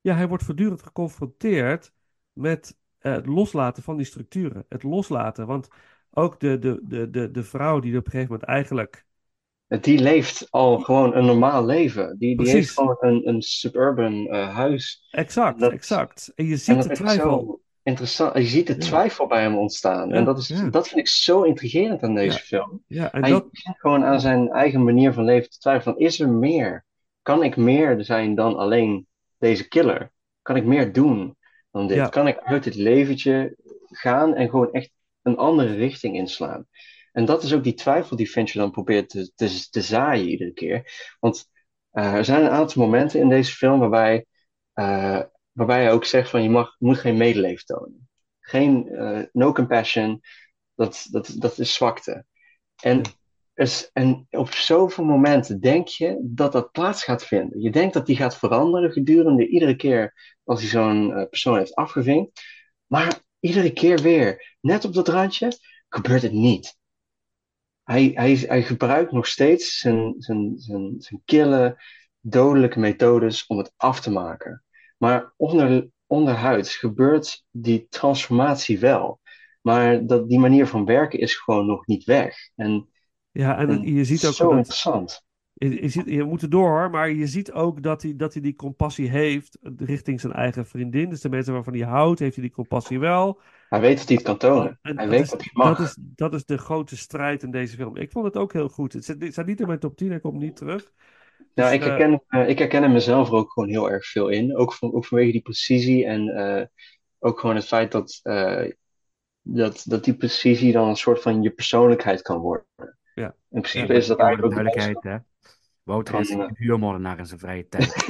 Ja, hij wordt voortdurend geconfronteerd met het loslaten van die structuren. Het loslaten. Want ook de, de, de, de, de vrouw die op een gegeven moment eigenlijk. Die leeft al gewoon een normaal leven. Die, die heeft gewoon een, een suburban eh, huis. Exact, Dat- exact. En je En ziet dat de twijfel. interessant. Je ziet de Ja. twijfel bij hem ontstaan. Ja, En dat, is, ja. dat vind ik zo intrigerend aan deze film. Ja, en Hij dat, begint gewoon aan zijn eigen manier van leven te twijfelen. Van, is er meer? Kan ik meer zijn dan alleen deze killer? Kan ik meer doen dan dit? Kan ik uit dit leventje gaan en gewoon echt een andere richting inslaan? En dat is ook die twijfel die Fincher dan probeert te, te, te zaaien iedere keer. Want eh, er zijn een aantal momenten in deze film waarbij, eh, waarbij hij ook zegt van je mag, moet geen medeleven tonen. Geen, eh, no compassion, dat, dat, dat is zwakte. En, is, en op zoveel momenten denk je dat dat plaats gaat vinden. Je denkt dat die gaat veranderen gedurende iedere keer als hij zo'n persoon heeft afgevinkt. Maar iedere keer weer, net op dat randje, gebeurt het niet. Hij, hij, hij gebruikt nog steeds zijn, zijn, zijn, zijn kille, dodelijke methodes om het af te maken. Maar onder, onderhuids gebeurt die transformatie wel. Maar dat, die manier van werken is gewoon nog niet weg. En, Ja, en, en je ziet ook zo dat, interessant. Je, je, ziet, je moet er door hoor, maar je ziet ook dat hij, dat hij die compassie heeft richting zijn eigen vriendin. Dus de mensen waarvan hij houdt, heeft hij die compassie wel. Hij weet dat hij het kan tonen. En Hij dat weet is, dat hij mag. dat, is, dat is de grote strijd in deze film. Ik vond het ook heel goed. Het staat niet in mijn top 10, hij komt niet terug. Nou, Dus, ik eh, herken, eh, ik herken er mezelf er ook gewoon heel erg veel in. Ook, van, ook vanwege die precisie en eh, ook gewoon het feit dat, eh, dat, dat die precisie dan een soort van je persoonlijkheid kan worden. Ja. In principe Ja, is dat eigenlijk ook de duidelijkheid, hè. Wouter is een huurmoordenaar in zijn vrije tijd.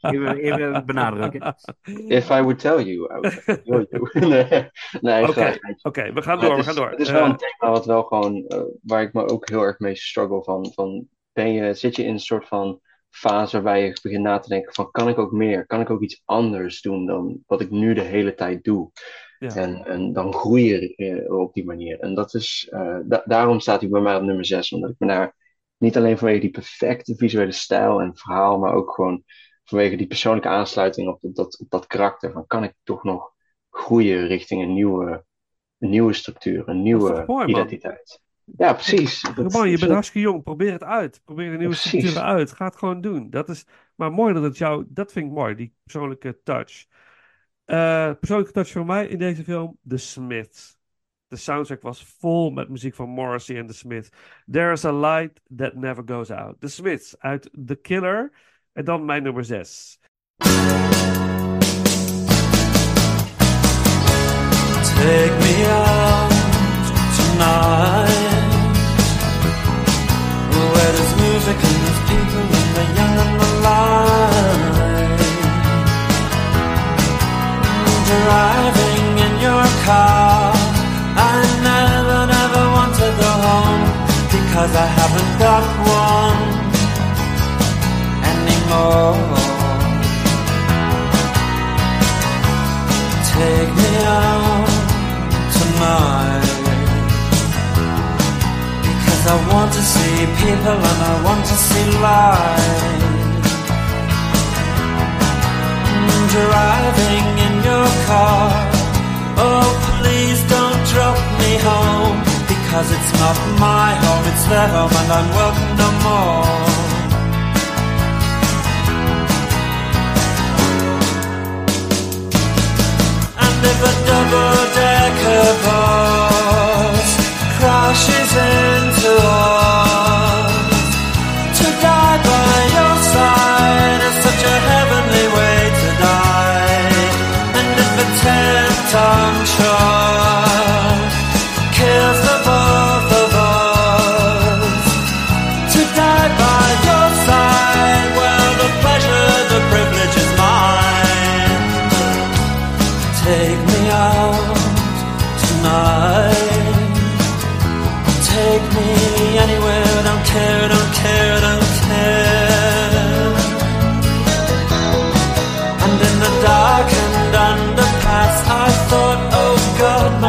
even, even benadrukken. If I would tell you, I would tell you. nee, nee, Oké, we gaan door, het we is, gaan door. Het is wel Eh, een thema wat wel gewoon, eh, waar ik me ook heel erg mee struggle van, van ben je, zit je in een soort van fase waarbij je begint na te denken van kan ik ook meer? Kan ik ook iets anders doen dan wat ik nu de hele tijd doe? Ja. En, en dan groei je eh, op die manier. En dat is, da- daarom staat hij bij mij op nummer 6, omdat ik me daar niet alleen vanwege die perfecte visuele stijl en verhaal, maar ook gewoon vanwege die persoonlijke aansluiting op dat, op dat karakter. Van kan ik toch nog groeien richting een nieuwe, een nieuwe structuur, een nieuwe man? identiteit. Ja, precies. Dat- Man, je bent hartstikke jong. Probeer het uit. Probeer de nieuwe Precies. structuren uit. Ga het gewoon doen. Dat is maar mooi dat het jou... Dat vind ik mooi, die persoonlijke touch. Eh, persoonlijke touch voor mij in deze film, The Smiths. De soundtrack was vol met muziek van Morrissey en The Smiths. There's a light that never goes out. The Smiths uit The Killer. En dan mijn nummer 6. Take me Take me out tonight Because I want to see people and I want to see light Driving in your car. Oh please don't drop me home Because it's not my home, it's their home and I'm welcome no more If a double-decker bus crashes into us, to die by your side is such a heavenly way to die. And if a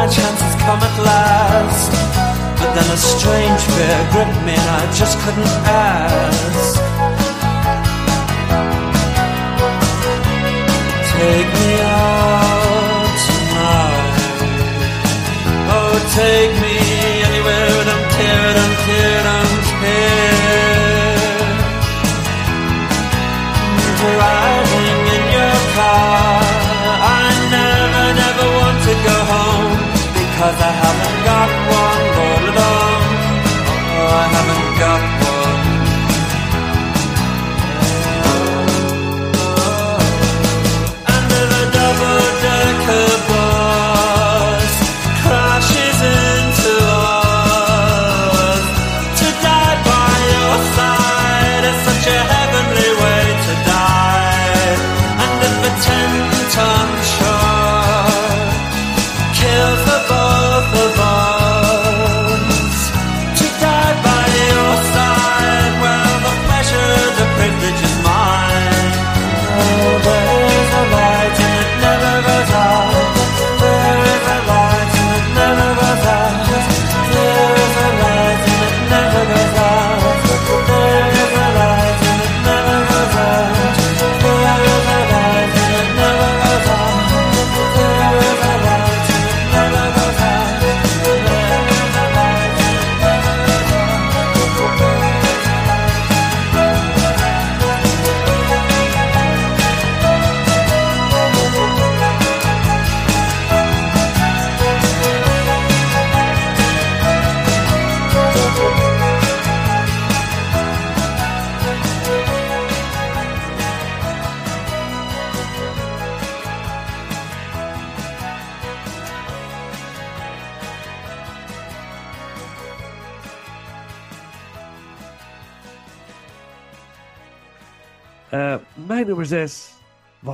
my chance has come at last. But then a strange fear gripped me, and I just couldn't ask. Take me out tonight. Oh, take me anywhere. Don't care, don't care, don't care. Driving because I haven't got one all alone. Oh,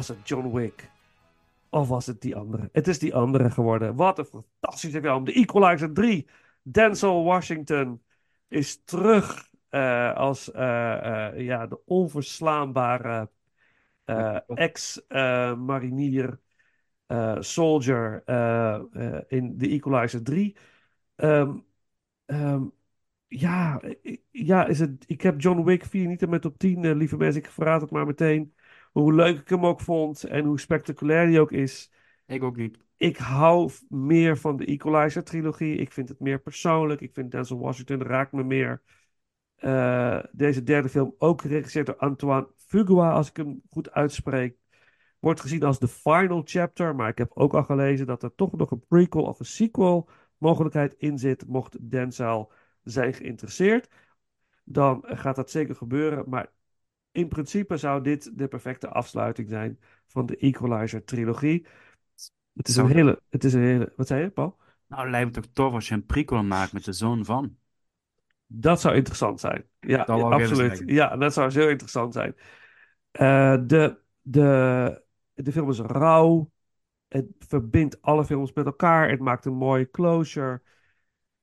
was het John Wick. Of was het die andere? Het is die andere geworden. Wat een fantastische film. The Equalizer 3. Denzel Washington is terug eh, als eh, eh, ja, de onverslaanbare ex-marinier, soldier in The Equalizer 3. Ehm, ehm, ja, ja is het, ik heb John Wick 4 niet in mijn top 10, eh, lieve mensen. Ik verraad het maar meteen. Hoe leuk ik hem ook vond en hoe spectaculair hij ook is. Ik ook niet. Ik hou meer van de Equalizer trilogie. Ik vind het meer persoonlijk. Ik vind Denzel Washington raakt me meer. Eh, deze derde film, ook geregisseerd door Antoine Fuqua, als ik hem goed uitspreek, wordt gezien als de final chapter. Maar ik heb ook al gelezen dat er toch nog een prequel of een sequel mogelijkheid in zit, mocht Denzel zijn geïnteresseerd. Dan gaat dat zeker gebeuren. Maar in principe zou dit de perfecte afsluiting zijn van de Equalizer trilogie. Het is een hele, het is een hele, wat zei je, Paul? Nou, lijkt me toch tof als je een prequel maakt met de zoon van. Dat zou interessant zijn. Ja, absoluut. Ja, dat zou heel interessant zijn. Eh, de, de, de film is rauw. Het verbindt alle films met elkaar. Het maakt een mooie closure.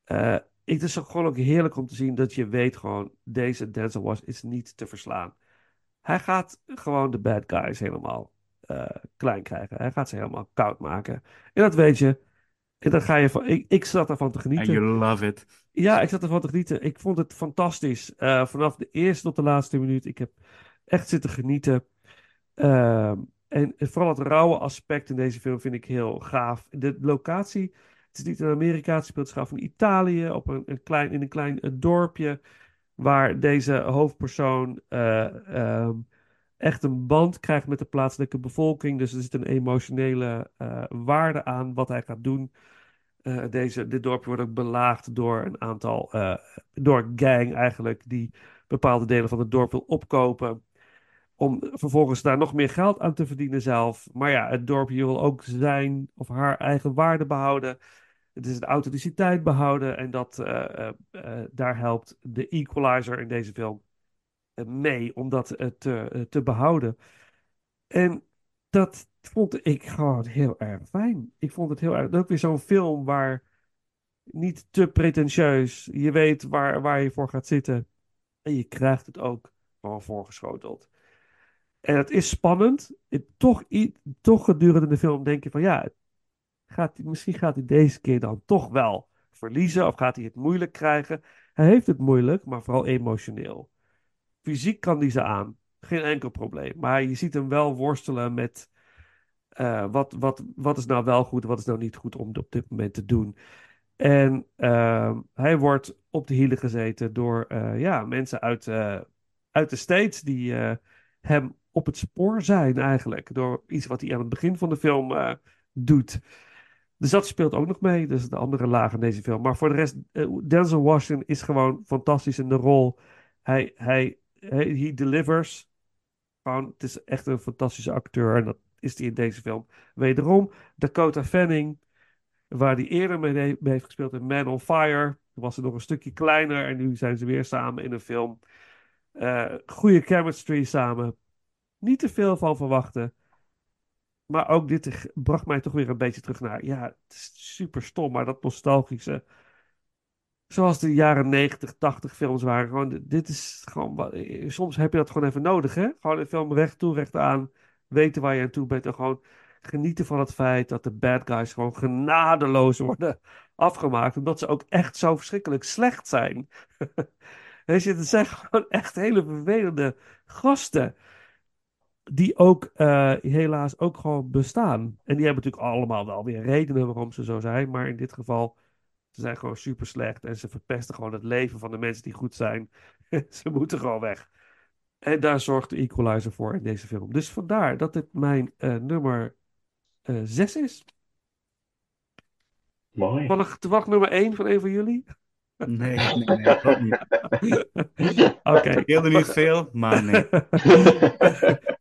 Eh, het is ook gewoon ook heerlijk om te zien dat je weet gewoon, deze Denzel was is niet te verslaan. Hij gaat gewoon de bad guys helemaal eh, klein krijgen. Hij gaat ze helemaal koud maken. En dat weet je. En dan ga je van, ik, ik zat ervan te En genieten. you love it. Ja, ik zat ervan te genieten. Ik vond het fantastisch. Eh, vanaf de eerste tot de laatste minuut. Ik heb echt zitten genieten. Ehm, en vooral het rauwe aspect in deze film vind ik heel gaaf. De locatie, het is niet in Amerika, het speelt zich af in Italië, op een, een klein, in een klein eh, dorpje, waar deze hoofdpersoon eh, ehm, echt een band krijgt met de plaatselijke bevolking. Dus er zit een emotionele eh, waarde aan wat hij gaat doen. Eh, deze, dit dorpje wordt ook belaagd door een aantal, door gang eigenlijk, die bepaalde delen van het dorp wil opkopen. Om vervolgens daar nog meer geld aan te verdienen zelf. Maar ja, het dorpje wil ook zijn of haar eigen waarde behouden. Het is de authenticiteit behouden. En dat, eh, eh, eh, daar helpt de equalizer in deze film mee om dat te, te behouden. En dat vond ik gewoon heel erg fijn. Ik vond het heel erg. Ook weer zo'n film waar niet te pretentieus. Je weet waar, waar je voor gaat zitten. En je krijgt het ook gewoon voorgeschoteld. En het is spannend. Het, toch, toch gedurende de film denk je van ja, gaat, hij- misschien gaat hij deze keer dan toch wel verliezen. Of gaat hij het moeilijk krijgen. Hij heeft het moeilijk, maar vooral emotioneel. Fysiek kan hij ze aan. Geen enkel probleem. Maar je ziet hem wel worstelen met eh, wat, wat, wat is nou wel goed, wat is nou niet goed om op dit moment te doen. En ehm, hij wordt op de hielen gezeten door eh, ja, mensen uit, eh, uit de States die hem op het spoor zijn eigenlijk. Door iets wat hij aan het begin van de film doet. Dus dat speelt ook nog mee. Dus de andere laag in deze film. Maar voor de rest, eh, Denzel Washington is gewoon fantastisch in de rol. Hij, hij, hij he delivers. Het is echt een fantastische acteur. En dat is hij in deze film. Wederom, Dakota Fanning. Waar hij eerder mee, mee heeft gespeeld in Man on Fire. Toen was ze nog een stukje kleiner. En nu zijn ze weer samen in een film. Eh goede chemistry samen. Niet te veel van verwachten. Maar ook dit bracht mij toch weer een beetje terug naar. Ja, het is super stom, maar dat nostalgische. Zoals de jaren 90, 80 films waren. Gewoon, dit is gewoon. Soms heb je dat gewoon even nodig, hè? Gewoon een film recht toe, recht aan. Weten waar je aan toe bent. En gewoon genieten van het feit dat de bad guys gewoon genadeloos worden afgemaakt. Omdat ze ook echt zo verschrikkelijk slecht zijn. Weet je, het zijn gewoon echt hele vervelende gasten die ook eh, helaas ook gewoon bestaan. En die hebben natuurlijk allemaal wel weer redenen waarom ze zo zijn. Maar in dit geval, ze zijn gewoon super slecht. En ze verpesten gewoon het leven van de mensen die goed zijn. ze moeten gewoon weg. En daar zorgt de Equalizer voor in deze film. Dus vandaar dat dit mijn eh, nummer 6 is. Mooi. Toevallig, toevallig nummer 1 van een van jullie? Nee, nee, nee, ook niet. Oké. Ik wilde niet veel, maar nee.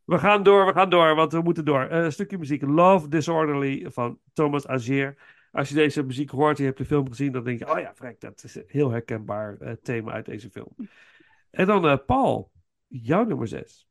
We gaan door, we gaan door, want we moeten door. Eh, een stukje muziek. Love Disorderly van Thomas Azier. Als je deze muziek hoort, je hebt de film gezien, dan denk je, oh ja, vrek, dat is een heel herkenbaar eh, thema uit deze film. En dan eh, Paul, jouw nummer 6.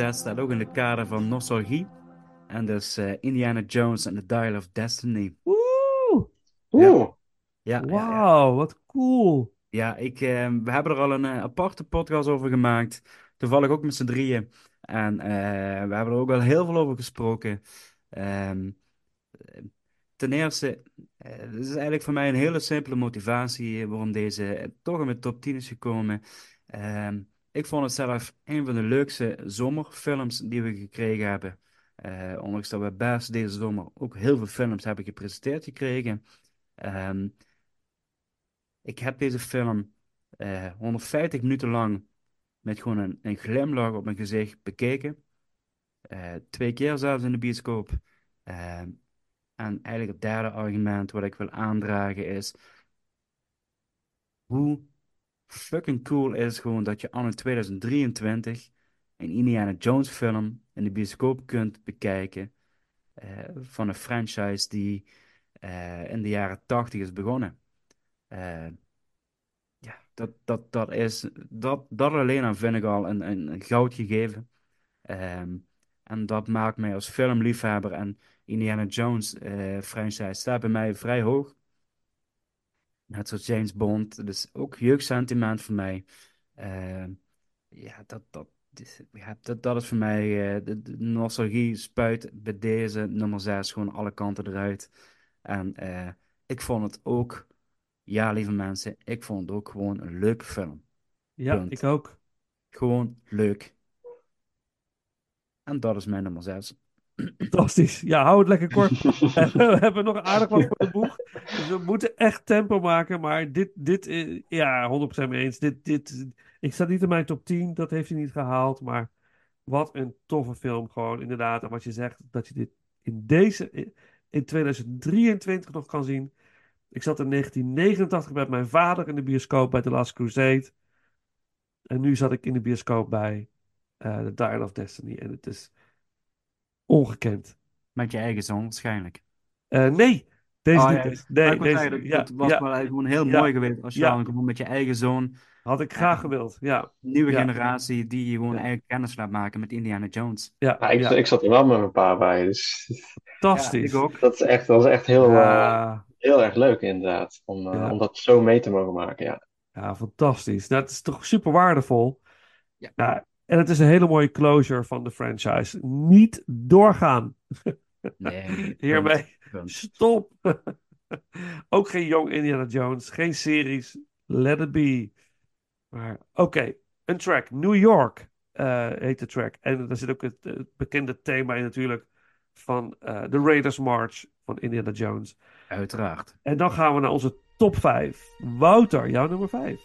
dat staat ook in het kader van nostalgie. En dus eh, Indiana Jones en The Dial of Destiny. Oeh! Oeh! Ja. ja Wauw, wat cool! Ja, ik, uh, we hebben er al een eh, aparte podcast over gemaakt. Toevallig ook met z'n drieën. En eh, we hebben er ook wel heel veel over gesproken. Ehm, ten eerste, het is eigenlijk voor mij een hele simpele motivatie waarom deze toch in mijn top 10 is gekomen. Ehm, ik vond het zelf een van de leukste zomerfilms die we gekregen hebben. Eh, ondanks dat we best deze zomer ook heel veel films hebben gepresenteerd gekregen. Ehm, ik heb deze film eh 150 minuten lang met gewoon een, een glimlach op mijn gezicht bekeken. Eh, twee keer zelfs in de bioscoop. Eh, en eigenlijk het derde argument wat ik wil aandragen is hoe fucking cool is gewoon dat je anno 2023 een Indiana Jones film in de bioscoop kunt bekijken eh, van een franchise die eh, in de jaren 80 is begonnen. Eh, ja, dat, dat, dat is, dat, dat alleen aan vind ik al een, een, goud gegeven. Ehm, en dat maakt mij als filmliefhebber en Indiana Jones franchise staat bij mij vrij hoog. Net zoals James Bond, dus ook jeugdsentiment voor mij. Ehm, ja, dat, dat, ja, dat, dat is voor mij, eh, de, de nostalgie spuit bij deze nummer 6 gewoon alle kanten eruit. En eh, ik vond het ook, ja lieve mensen, ik vond het ook gewoon een leuke film. Ja, Punt. ik ook. Gewoon leuk. En dat is mijn nummer 6. Fantastisch. Ja, hou het lekker kort. we hebben nog aardig wat voor de boeg. Dus we moeten echt tempo maken. Maar dit, dit ja, 100% mee eens. Dit, dit, ik sta niet in mijn top 10. Dat heeft hij niet gehaald. Maar wat een toffe film gewoon. Inderdaad. En wat je zegt, dat je dit in deze, in 2023 nog kan zien. Ik zat in 1989 met mijn vader in de bioscoop bij The Last Crusade. En nu zat ik in de bioscoop bij eh The Dial of Destiny. En het is ongekend. Met je eigen zoon waarschijnlijk. Eh, nee, deze Oh, niet. ja, nee, deze, zeggen, dat, ja, dat was ja, wel eigenlijk gewoon heel Ja. mooi geweest als je Ja. dan gewoon met je eigen zoon, had ik graag gewild. Ja, nieuwe Ja. generatie, die je gewoon Ja. eigenlijk kennis laat maken met Indiana Jones. ja, ik, ja. ik zat er wel met mijn pa bij, dus fantastisch. Ja, ik ook. dat is echt, dat is echt heel, eh, heel erg leuk inderdaad. Om, eh, Ja. om dat zo mee te mogen maken, ja. ja, fantastisch. Nou, het is toch super waardevol. Ja. Ja, en het is een hele mooie closure van de franchise. Niet doorgaan. Nee, Hiermee. punt. Stop. Ook geen Young Indiana Jones. Geen series. Let it be. Maar oké. Een track. New York eh, heet de track. En daar zit ook het, het bekende thema in natuurlijk. Van eh, de Raiders March van Indiana Jones. Uiteraard. En dan gaan we naar onze top 5. Wouter, jouw nummer 5.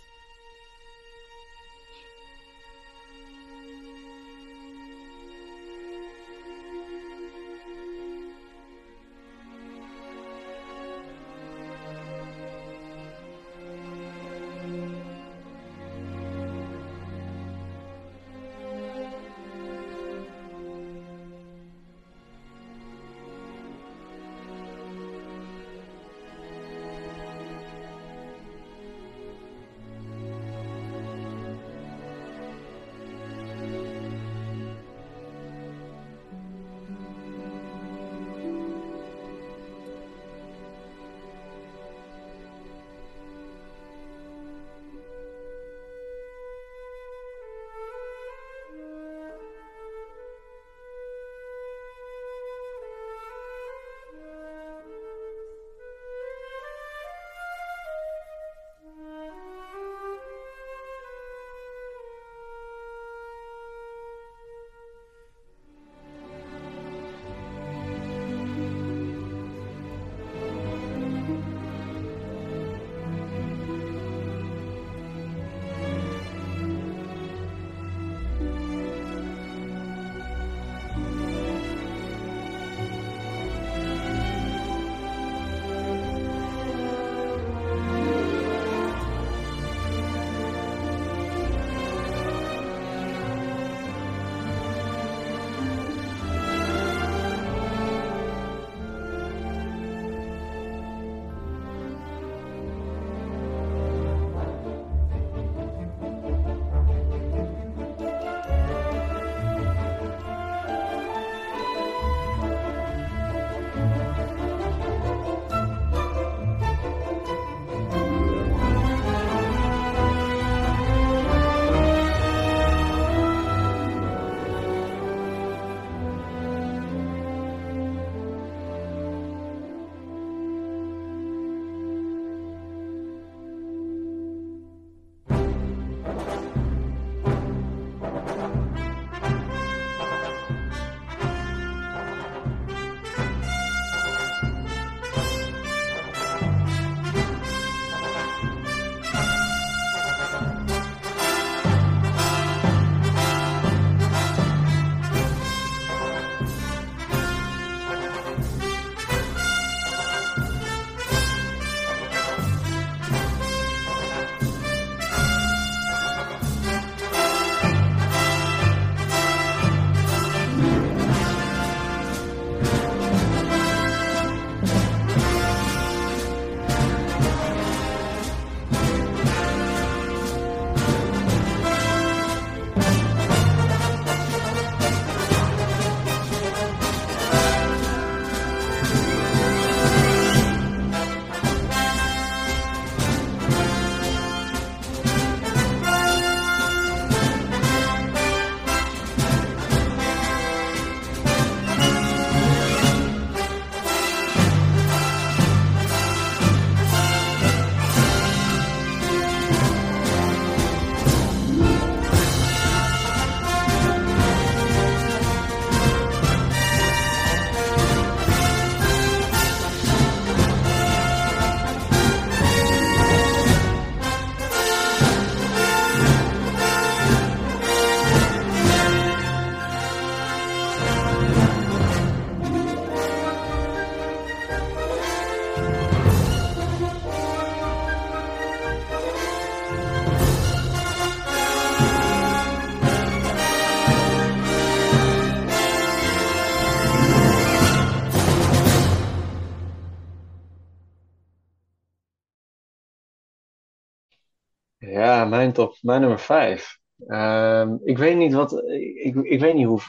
Ja, mijn nummer vijf. Ehm, ik weet niet wat, ik, ik weet niet hoe,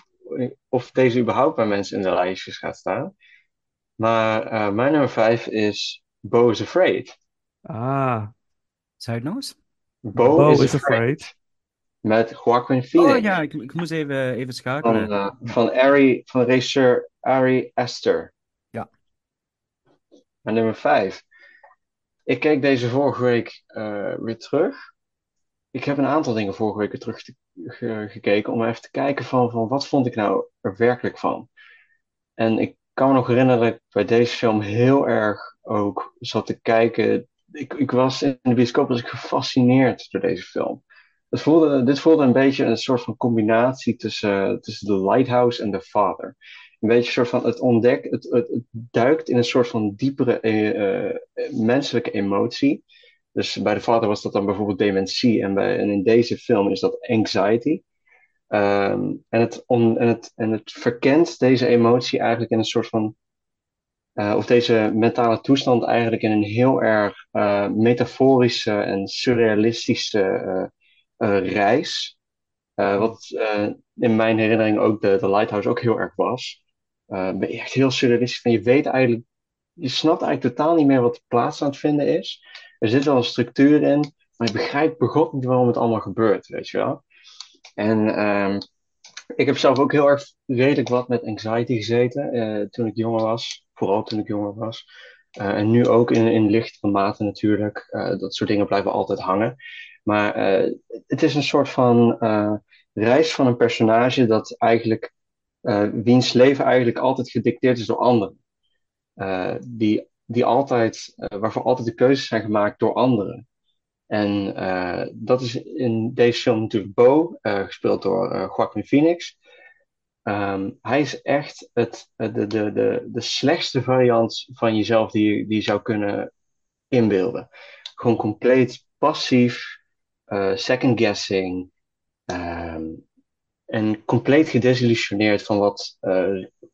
of deze überhaupt bij mensen in de lijstjes gaat staan. Maar eh, mijn nummer vijf is Bo is Afraid. Ah, Zou je het nog eens? Bo, Bo is, is Afraid. Afraid. Met Joaquin Phoenix. Oh ja, ik, ik moest even, even Van, schakelen. eh, van, Ari, van regisseur Ari Aster. Ja. Mijn nummer vijf. Ik keek deze vorige week eh, weer terug. Ik heb een aantal dingen vorige week terug te- ge- gekeken om even te kijken van, van wat vond ik nou er werkelijk van. En ik kan me nog herinneren dat ik bij deze film heel erg ook zat te kijken. Ik, ik was in de bioscoop was ik gefascineerd door deze film. Het voelde, dit voelde een beetje een soort van combinatie tussen, tussen The Lighthouse en The Father. Een beetje een soort van het ontdek, het, het, het duikt in een soort van diepere eh, eh, menselijke emotie. Dus bij The Father was dat dan bijvoorbeeld dementie en, bij, en in deze film is dat anxiety. Ehm, en, het en, het, en het verkent deze emotie eigenlijk in een soort van, eh, of deze mentale toestand eigenlijk in een heel erg eh, metaforische en surrealistische eh, reis. Wat in mijn herinnering ook de, de Lighthouse ook heel erg was. Echt heel surrealistisch en je weet eigenlijk, je snapt eigenlijk totaal niet meer wat plaats aan het vinden is. Er zit wel een structuur in, maar je begrijpt begot niet waarom het allemaal gebeurt, weet je wel. En ehm, ik heb zelf ook heel erg redelijk wat met anxiety gezeten eh, toen ik jonger was. Vooral toen ik jonger was. Eh, en nu ook in, in lichtere mate natuurlijk. Eh, dat soort dingen blijven altijd hangen. Maar het is een soort van reis van een personage dat eigenlijk, wiens leven eigenlijk altijd gedicteerd is door anderen. Die, die altijd, eh, waarvoor altijd de keuzes zijn gemaakt door anderen. En eh, dat is in deze film natuurlijk Bo, eh, gespeeld door Joaquin Phoenix. Ehm, hij is echt het, de, de, de, de slechtste variant van jezelf die, je- die zou kunnen inbeelden. Gewoon compleet passief, second guessing, ehm, en compleet gedesillusioneerd van wat,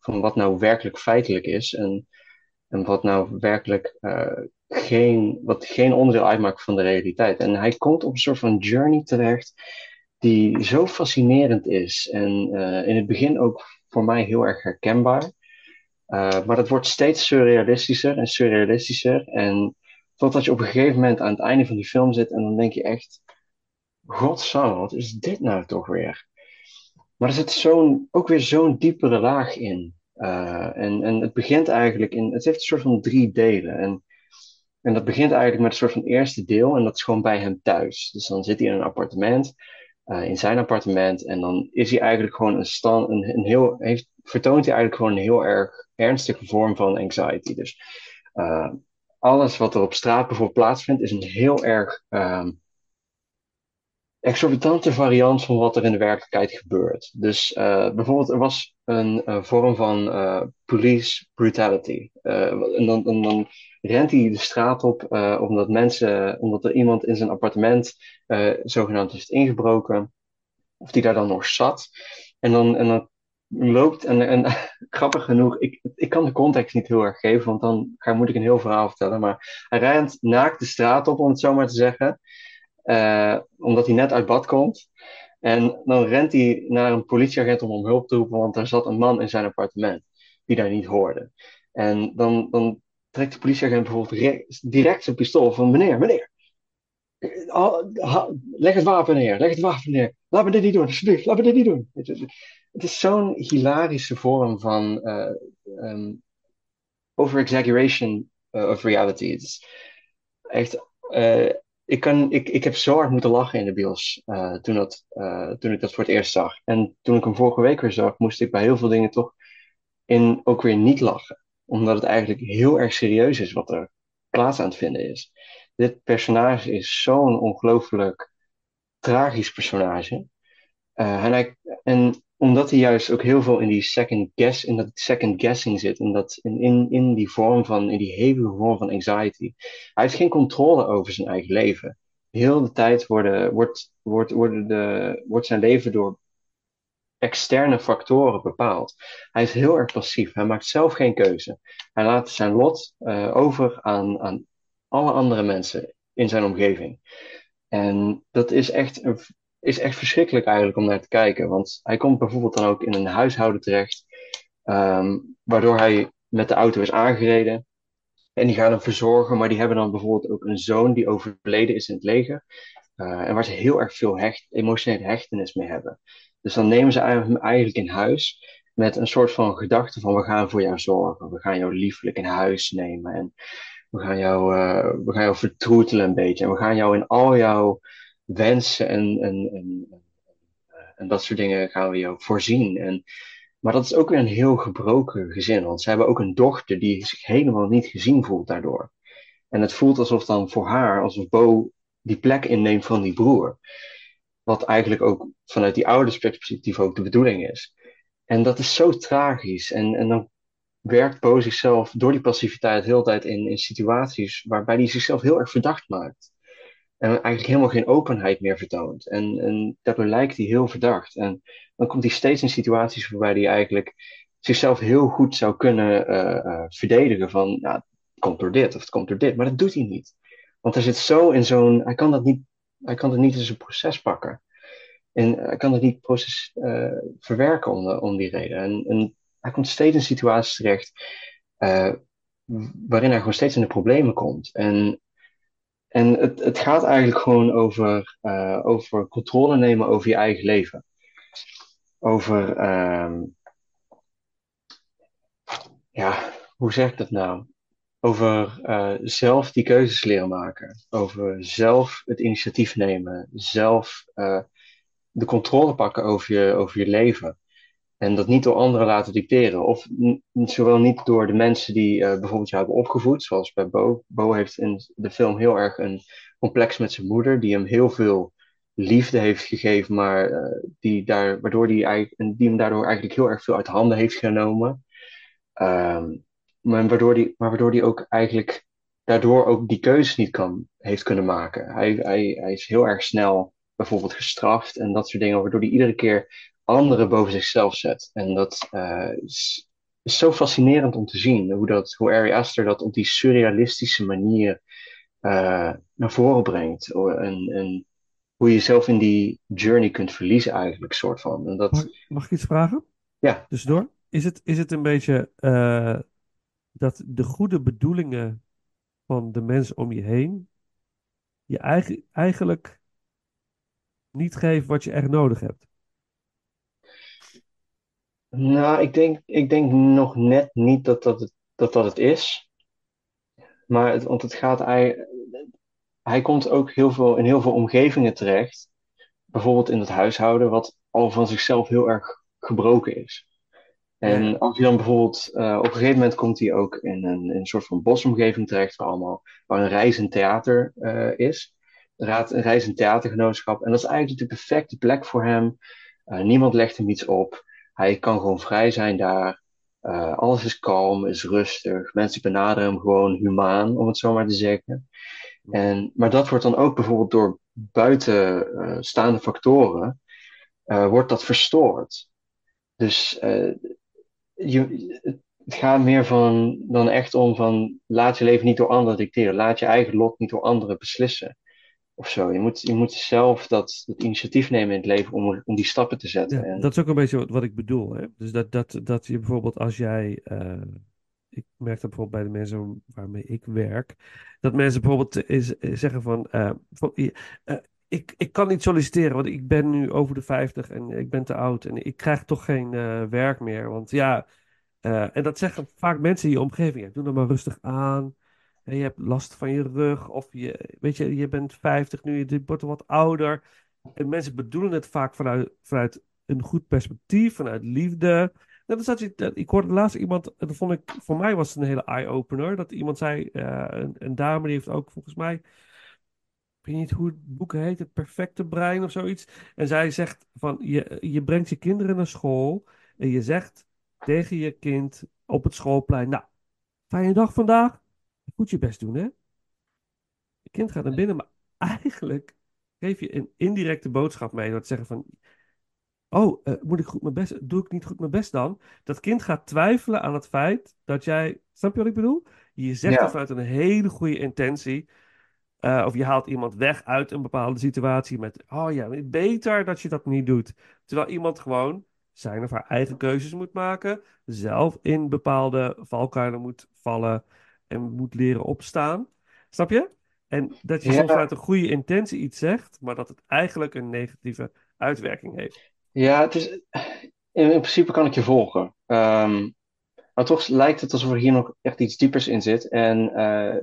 van wat nou werkelijk feitelijk is en, en wat nou werkelijk eh, geen, wat geen onderdeel uitmaakt van de realiteit. En hij komt op een soort van journey terecht die zo fascinerend is en eh, in het begin ook voor mij heel erg herkenbaar. Uh, maar dat wordt steeds surrealistischer en surrealistischer. En totdat je op een gegeven moment aan het einde van die film zit en dan denk je echt, godsam, wat is dit nou toch weer? Maar er zit zo'n, ook weer zo'n diepere laag in. Uh, en, en het begint eigenlijk in, het heeft een soort van drie delen. En, en dat begint eigenlijk met een soort van eerste deel en dat is gewoon bij hem thuis. Dus dan zit hij in een appartement, uh, in zijn appartement en dan is hij eigenlijk gewoon een stand, een, een heel, heeft, vertoont hij eigenlijk gewoon een heel erg ernstige vorm van anxiety. Dus uh, alles wat er op straat bijvoorbeeld plaatsvindt is een heel erg um, exorbitante variant van wat er in de werkelijkheid gebeurt. Dus bijvoorbeeld, er was een, een vorm van uh, police brutality. Uh, en, dan, en, dan, rent hij de straat op omdat mensen, omdat er iemand in zijn appartement zogenaamd heeft ingebroken, of die daar dan nog zat. En dan, en dan loopt, en, en grappig genoeg, ik, ik kan de context niet heel erg geven, want dan ga, moet ik een heel verhaal vertellen. Maar hij rent naakt de straat op, om het zo maar te zeggen. Omdat hij net uit bad komt. En dan rent hij naar een politieagent om om hulp te roepen, want er zat een man in zijn appartement die daar niet hoorde. En dan, dan trekt de politieagent bijvoorbeeld direct zijn pistool van meneer, meneer. Leg het wapen neer, leg het wapen neer. Laat me dit niet doen, alsjeblieft, laat me dit niet doen. Het is zo'n hilarische vorm van uh, over-exaggeration uh, of reality. Het is echt. Uh, ik, kan, ik, ik heb zo hard moeten lachen in de bios uh, toen, dat, uh, toen ik dat voor het eerst zag. En toen ik hem vorige week weer zag, moest ik bij heel veel dingen toch in ook weer niet lachen. Omdat het eigenlijk heel erg serieus is wat er plaats aan het vinden is. Dit personage is zo'n ongelooflijk tragisch personage. Uh, en, hij, en omdat hij juist ook heel veel in die second guess, in dat second guessing zit, in, dat, in, in, in die vorm van, in die hevige vorm van anxiety. Hij heeft geen controle over zijn eigen leven. Heel de tijd worden, wordt, wordt, worden de, wordt zijn leven door externe factoren bepaald. Hij is heel erg passief. Hij maakt zelf geen keuze. Hij laat zijn lot uh, over aan, aan alle andere mensen in zijn omgeving. En dat is echt, een- is echt verschrikkelijk eigenlijk om naar te kijken. Want hij komt bijvoorbeeld dan ook in een huishouden terecht, ehm, waardoor hij met de auto is aangereden. En die gaan hem verzorgen, maar die hebben dan bijvoorbeeld ook een zoon die overleden is in het leger. eh, en waar ze heel erg veel hecht, emotionele hechtenis mee hebben. Dus dan nemen ze hem eigenlijk in huis met een soort van gedachte van we gaan voor jou zorgen. We gaan jou liefelijk in huis nemen en we gaan jou, eh, we gaan jou vertroetelen een beetje. En we gaan jou in al jouw wensen en, en, en, en dat soort dingen gaan we jou voorzien. En, maar dat is ook weer een heel gebroken gezin, want ze hebben ook een dochter die zich helemaal niet gezien voelt daardoor. En het voelt alsof dan voor haar, alsof Bo die plek inneemt van die broer. Wat eigenlijk ook vanuit die oudersperspectief ook de bedoeling is. En dat is zo tragisch. En, en dan werkt Bo zichzelf door die passiviteit de hele tijd in, in situaties waarbij hij zichzelf heel erg verdacht maakt. En eigenlijk helemaal geen openheid meer vertoont. En, en daardoor lijkt hij heel verdacht. En dan komt hij steeds in situaties waarbij hij eigenlijk zichzelf heel goed zou kunnen eh, eh, verdedigen van, ja, het komt door dit of het komt door dit. Maar dat doet hij niet. Want hij zit zo in zo'n, hij kan dat niet, hij kan het niet in zijn proces pakken. En hij kan het niet proces eh, verwerken om, om die reden. En, hij komt steeds in situaties terecht waarin hij gewoon steeds in de problemen komt. En, en het, het gaat eigenlijk gewoon over, eh, over controle nemen over je eigen leven. Over, ehm, ja, hoe zeg ik dat nou? Over eh, zelf die keuzes leren maken. Over zelf het initiatief nemen. Zelf eh, de controle pakken over je, over je leven. En dat niet door anderen laten dicteren. Of zowel niet door de mensen die eh, bijvoorbeeld jou hebben opgevoed, zoals bij Bo. Bo heeft in de film heel erg een complex met zijn moeder, die hem heel veel liefde heeft gegeven, maar eh, die daar, waardoor die, eigenlijk, en die hem daardoor eigenlijk heel erg veel uit handen heeft genomen. Ehm, maar waardoor die, maar waardoor die ook eigenlijk daardoor ook die keuzes niet kan, heeft kunnen maken. Hij, hij, hij is heel erg snel bijvoorbeeld gestraft en dat soort dingen, waardoor hij iedere keer anderen boven zichzelf zet. En dat eh, is, is zo fascinerend om te zien, hoe, dat, hoe Ari Aster dat op die surrealistische manier eh, naar voren brengt. En, en hoe je jezelf in die journey kunt verliezen eigenlijk, soort van. En dat, Mag, mag ik iets vragen? Ja. Tussendoor? Is het, is het een beetje eh, dat de goede bedoelingen van de mensen om je heen je eigen, eigenlijk niet geven wat je echt nodig hebt? Nou, ik denk, ik denk nog net niet dat dat het, dat, dat het is. Maar het, want het gaat, hij, hij komt ook heel veel, in heel veel omgevingen terecht. Bijvoorbeeld in het huishouden, wat al van zichzelf heel erg gebroken is. En als hij dan bijvoorbeeld, eh, op een gegeven moment komt hij ook in een, in een soort van bosomgeving terecht, waar, allemaal, waar een reizend theater eh, is. Een, raad, een reizend theatergenootschap. En dat is eigenlijk de perfecte plek voor hem. Eh, niemand legt hem iets op. Hij kan gewoon vrij zijn daar. Eh, alles is kalm, is rustig. Mensen benaderen hem gewoon humaan, om het zo maar te zeggen. En, maar dat wordt dan ook bijvoorbeeld door buitenstaande factoren, eh, wordt dat verstoord. Dus eh, je, het gaat meer van, dan echt om van laat je leven niet door anderen dicteren. Laat je eigen lot niet door anderen beslissen. Of zo. Je moet, je moet zelf dat, dat initiatief nemen in het leven om, om die stappen te zetten. Ja, en, dat is ook een beetje wat, wat ik bedoel. Hè? Dus dat, dat, dat je bijvoorbeeld als jij. eh, ik merk dat bijvoorbeeld bij de mensen waarmee ik werk. Dat mensen bijvoorbeeld is, zeggen van. eh, van, eh, ik, ik kan niet solliciteren, want ik ben nu over de 50 en ik ben te oud. En ik krijg toch geen werk meer. Want ja. en dat zeggen vaak mensen in je omgeving. Ja, doe dan maar rustig aan. En je hebt last van je rug. Of je, weet je, je bent 50 nu, je wordt wat ouder. En mensen bedoelen het vaak vanuit, vanuit een goed perspectief, vanuit liefde. Net als dat je, dat- ik hoorde laatst iemand, dat vond ik, voor mij was het een hele eye-opener, dat iemand zei, eh, een, een dame die heeft ook volgens mij, ik weet niet hoe het boek heet, Het Perfecte Brein of zoiets. En zij zegt van, je, je brengt je kinderen naar school en je zegt tegen je kind op het schoolplein, nou, fijne dag vandaag, goed je best doen hè. Je kind gaat naar binnen, maar eigenlijk geef je een indirecte boodschap mee door te zeggen van, oh, eh, moet ik goed mijn best, doe ik niet goed mijn best dan? Dat kind gaat twijfelen aan het feit dat jij, snap je wat ik bedoel? Je zegt Ja. vanuit een hele goede intentie. Eh, of je haalt iemand weg uit een bepaalde situatie met, oh ja, beter dat je dat niet doet. Terwijl iemand gewoon zijn of haar eigen keuzes moet maken, zelf in bepaalde valkuilen moet vallen en moet leren opstaan. Snap je? En dat je Ja. soms vanuit een goede intentie iets zegt, maar dat het eigenlijk een negatieve uitwerking heeft. Ja, het is, in, in principe kan ik je volgen. Ehm, maar toch lijkt het alsof er hier nog echt iets diepers in zit. En eh,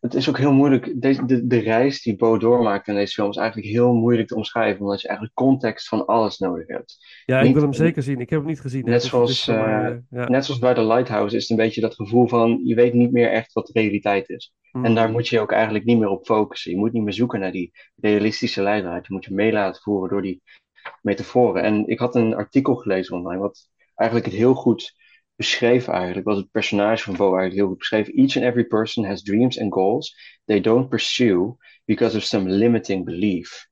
het, is ook heel moeilijk. Deze, de, de reis die Bo doormaakt in deze film is eigenlijk heel moeilijk te omschrijven, omdat je eigenlijk context van alles nodig hebt. Ja, ik wil hem zeker zien. Ik heb hem niet gezien. Net dus zoals, mij, eh, eh, ja. Net zoals bij The Lighthouse is het een beetje dat gevoel van je weet niet meer echt wat de realiteit is. Mhm. En daar moet je je ook eigenlijk niet meer op focussen. Je moet niet meer zoeken naar die realistische leidraad. Je moet je mee laten voeren door die metaforen. En ik had een artikel gelezen online wat eigenlijk het heel goed beschreef eigenlijk, wat het personage van Bo eigenlijk heel goed beschreef. Each and every person has dreams and goals they don't pursue because of some limiting belief.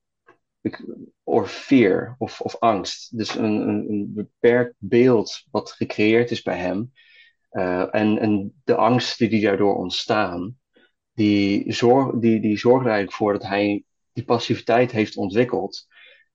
Or fear of, of angst. Dus een, een, een beperkt beeld wat gecreëerd is bij hem. Eh, en, en de angsten die daardoor ontstaan, die, zorg, die, die zorgen er eigenlijk voor dat hij die passiviteit heeft ontwikkeld.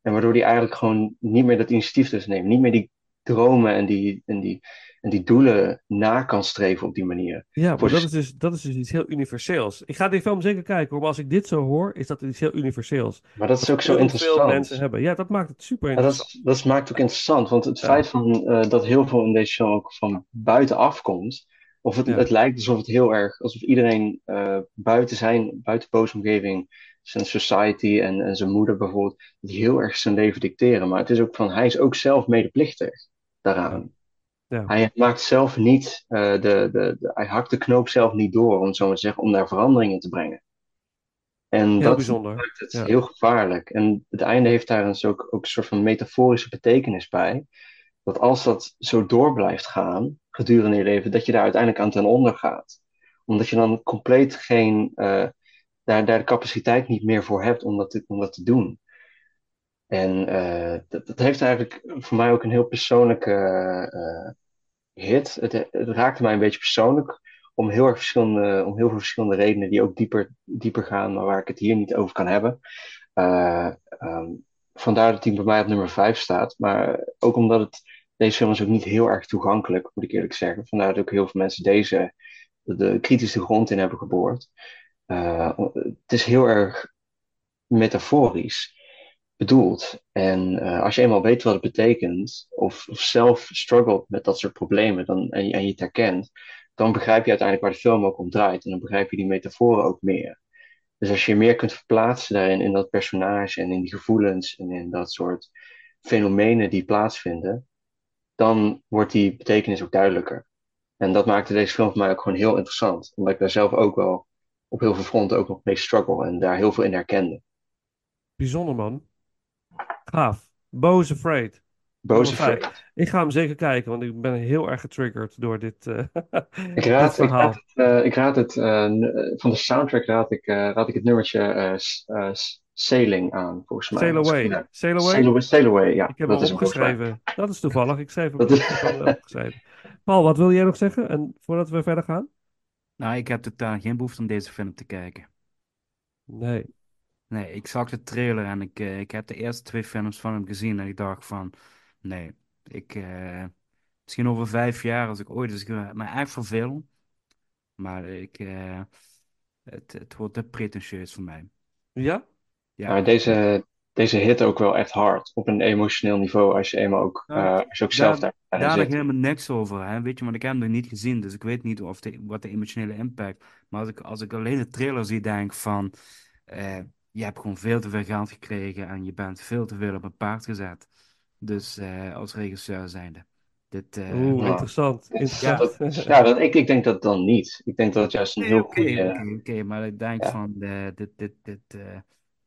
En waardoor hij eigenlijk gewoon niet meer dat initiatief dus neemt. Niet meer die dromen en die, en die, en die doelen na kan streven op die manier. Ja, maar dat is, dus, dat is dus iets heel universeels. Ik ga die film zeker kijken, hoor, maar als ik dit zo hoor, is dat iets heel universeels. Maar dat is ook zo interessant. veel mensen hebben. Ja, dat maakt het super Ja, dat, interessant. is, dat maakt ook interessant, want het Ja. feit van, eh, dat heel veel in deze show ook van buitenaf komt, of het, Ja. het lijkt alsof het heel erg, alsof iedereen eh, buiten zijn, buiten Bo's omgeving, zijn society en, en zijn moeder bijvoorbeeld, die heel erg zijn leven dicteren. Maar het is ook van, hij is ook zelf medeplichtig daaraan. Ja. Hij maakt zelf niet, eh, de, de, de- hij hakt de knoop zelf niet door, om het zo maar te zeggen, om daar verandering in te brengen. En Heel dat bijzonder. maakt het Ja. heel gevaarlijk. En het einde heeft daar dus ook, ook een soort van metaforische betekenis bij. Dat als dat zo door blijft gaan gedurende je leven, dat je daar uiteindelijk aan ten onder gaat. Omdat je dan compleet geen, eh, daar, daar de capaciteit niet meer voor hebt om dat te, om dat te doen. En eh, dat, dat heeft eigenlijk voor mij ook een heel persoonlijke hit. Het, raakte mij een beetje persoonlijk om heel erg verschillende, om heel veel verschillende redenen die ook dieper, dieper gaan, maar waar ik het hier niet over kan hebben. Eh, ehm, vandaar dat hij bij mij op nummer 5 staat. Maar ook omdat het, deze film is ook niet heel erg toegankelijk, moet ik eerlijk zeggen. Vandaar dat ook heel veel mensen deze de kritische grond in hebben geboord. Eh, het is heel erg metaforisch bedoeld. En eh, als je eenmaal weet wat het betekent, of, of zelf struggelt met dat soort problemen dan, en, en je het herkent, dan begrijp je uiteindelijk waar de film ook om draait. En dan begrijp je die metaforen ook meer. Dus als je je meer kunt verplaatsen daarin, in dat personage en in die gevoelens en in dat soort fenomenen die plaatsvinden, dan wordt die betekenis ook duidelijker. En dat maakte deze film voor mij ook gewoon heel interessant. Omdat ik daar zelf ook wel op heel veel fronten ook nog mee struggle en daar heel veel in herkende. Bijzonder, man. Gaaf. Boze Nummer vijf. Afraid. Ik ga hem zeker kijken, want ik ben heel erg getriggerd door dit, eh, Ik dit raad, ik verhaal. raad het, eh, ik raad het eh, n- eh, van de soundtrack raad ik, eh, raad ik het nummertje eh, eh, Sailing aan, volgens mij. Sail ik- Away. ja. Sail Away? Sail Away, Sail Away, ja. Ik heb dat hem opgeschreven. Dat is toevallig. Ik schreef hem Dat ik is-. Paul, wat wil jij nog zeggen? En voordat we verder gaan? Nou, ik heb totaal geen behoefte om deze film te kijken. Nee. Nee, ik zag de trailer en ik, eh, ik heb de eerste twee films van hem gezien en ik dacht van, nee, ik, eh, misschien over vijf jaar als ik ooit eens me echt verveel, maar ik, eh, het, het wordt te pretentieus voor mij. Ja? Ja, Maar deze, deze hit ook wel echt hard, op een emotioneel niveau, als je eenmaal ook, Ja, eh, als je ook zelf daar, daar daar zit. helemaal niks over, hè? Weet je, want ik heb hem nog niet gezien, dus ik weet niet of de, wat de emotionele impact. Maar als ik, als ik alleen de trailer zie, denk ik van, eh, je hebt gewoon veel te veel geld gekregen en je bent veel te veel op een paard gezet. Dus eh, als regisseur zijnde. Dit, eh, Oeh, interessant. Ja. Dat, ja, dat, ik, ik denk dat dan niet. Ik denk dat het juist een Nee, heel oké, goede... oké, oké, maar ik denk Ja. van, eh, dit, dit, dit, eh,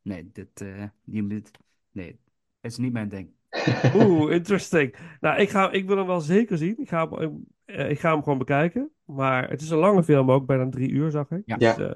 nee, dit, eh, die moet, nee, het is niet mijn ding. Oeh, interesting. Nou, ik, ga, ik wil hem wel zeker zien. Ik ga hem, ik ga hem gewoon bekijken. Maar het is een lange film ook, bijna drie uur zag ik. Ja. Dus,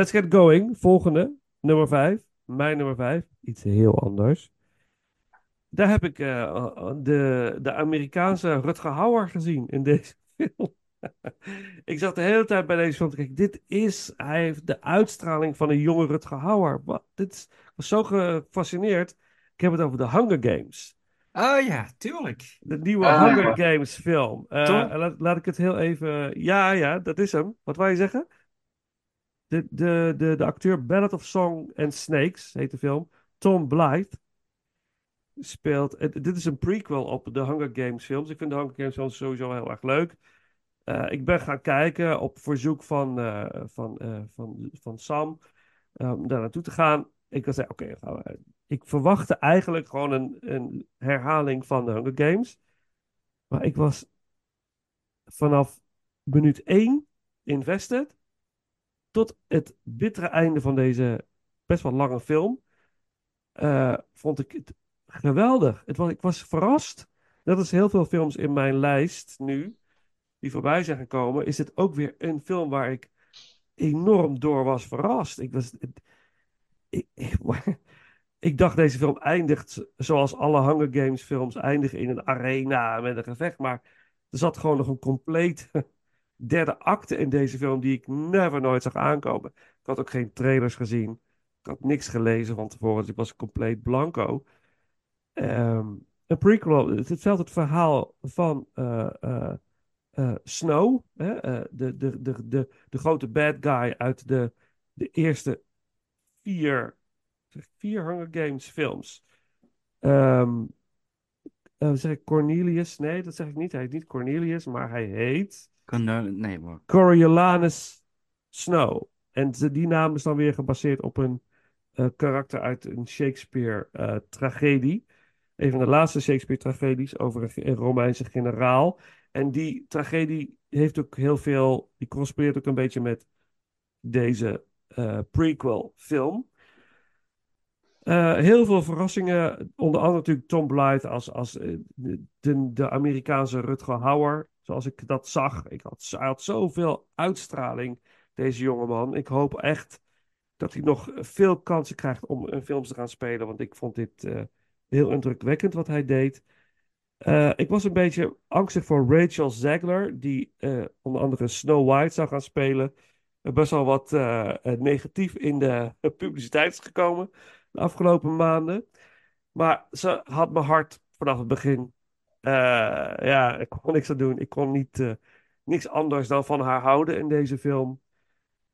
Let's get going. Volgende, nummer 5. Mijn nummer 5. Iets heel anders. Daar heb ik eh, de, de Amerikaanse Rutger Hauer gezien in deze film. ik zat de hele tijd bij deze film te kijken. Dit is, hij heeft de uitstraling van een jonge Rutger Hauer. Wat, dit is, was zo gefascineerd. Ik heb het over de Hunger Games. Oh ja, tuurlijk. De nieuwe Ah. Hunger Games film. Toch? laat, laat ik het heel even... Ja, ja, dat is hem. Wat wou je zeggen? De, de, de, de acteur Ballad of Song and Snakes, heet de film. Tom Blythe speelt... dit is een prequel op de Hunger Games films. Ik vind de Hunger Games films sowieso heel erg leuk. Eh, ik ben gaan kijken op verzoek van, eh, van, eh, van, van Sam om daar naartoe te gaan. Ik was oké, we. ik verwachtte eigenlijk gewoon een, een herhaling van de Hunger Games. Maar ik was vanaf minuut 1 invested tot het bittere einde van deze best wel lange film. eh, vond ik het geweldig. Het was, ik was verrast. Net als heel veel films in mijn lijst nu, die voorbij zijn gekomen, is dit ook weer een film waar ik enorm door was verrast. Ik was. Ik, ik, ik dacht deze film eindigt zoals alle Hunger Games films eindigen in een arena met een gevecht. Maar er zat gewoon nog een compleet derde acte in deze film die ik never nooit zag aankomen. Ik had ook geen trailers gezien. Ik had niks gelezen van tevoren, dus ik was compleet blanco. Ehm, een prequel, het vertelt het verhaal van eh, eh, eh, Snow, hè, de, de, de, de, de grote bad guy uit de, de eerste vier, vier Hunger Games films. Ehm eh, zeg ik Cornelius? Nee, dat zeg ik niet. Hij heet niet Cornelius, maar hij heet nee, maar. Coriolanus Snow. En die naam is dan weer gebaseerd op een eh, karakter uit een Shakespeare-tragedie. een van de laatste Shakespeare-tragedies over een, Romeinse generaal. En die tragedie heeft ook heel veel, die correspondeert ook een beetje met deze eh, prequel-film. Eh, heel veel verrassingen. Onder andere natuurlijk Tom Blythe als, als eh, de, de Amerikaanse Rutger Hauer. Zoals ik dat zag. Ik had, hij had zoveel uitstraling, deze jongeman. Ik hoop echt dat hij nog veel kansen krijgt om in films te gaan spelen. Want ik vond dit eh, heel indrukwekkend wat hij deed. Eh, ik was een beetje angstig voor Rachel Zegler, die eh, onder andere Snow White zou gaan spelen. Best wel wat negatief in de publiciteit is gekomen de afgelopen maanden. Maar ze had mijn hart vanaf het begin. Eh, ja, ik kon niks aan doen. Ik kon niet, eh, niks anders dan van haar houden in deze film.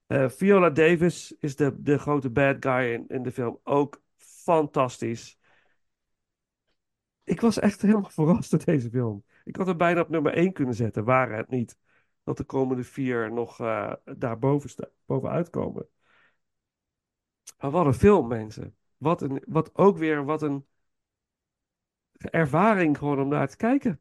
Eh, Viola Davis is de, de grote bad guy in, in de film. Ook fantastisch. Ik was echt helemaal verrast door deze film. Ik had hem bijna op nummer 1 kunnen zetten, waren het niet dat de komende vier nog daarboven sta- bovenuit komen. Maar wat een film, mensen. Wat, een, wat ook weer, wat een ervaring gewoon om naar te kijken.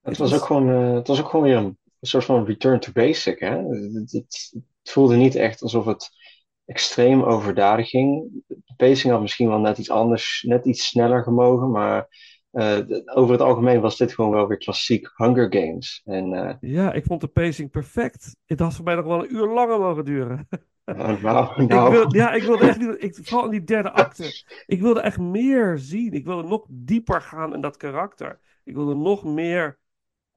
Het was ook gewoon, eh, het was ook gewoon weer een, een soort van return to basic, hè? Het, het, het voelde niet echt alsof het extreem overdadig ging. De pacing had misschien wel net iets anders, net iets sneller gemogen, maar eh, over het algemeen was dit gewoon wel weer klassiek Hunger Games. En eh, Ja, ik vond de pacing perfect. Het had voor mij nog wel een uur langer mogen duren. nou, nou, Ik nou, wil, ja, ik wilde echt niet, ik, vooral in die derde acte. Ik wilde echt meer zien. Ik wilde nog dieper gaan in dat karakter. Ik wilde nog meer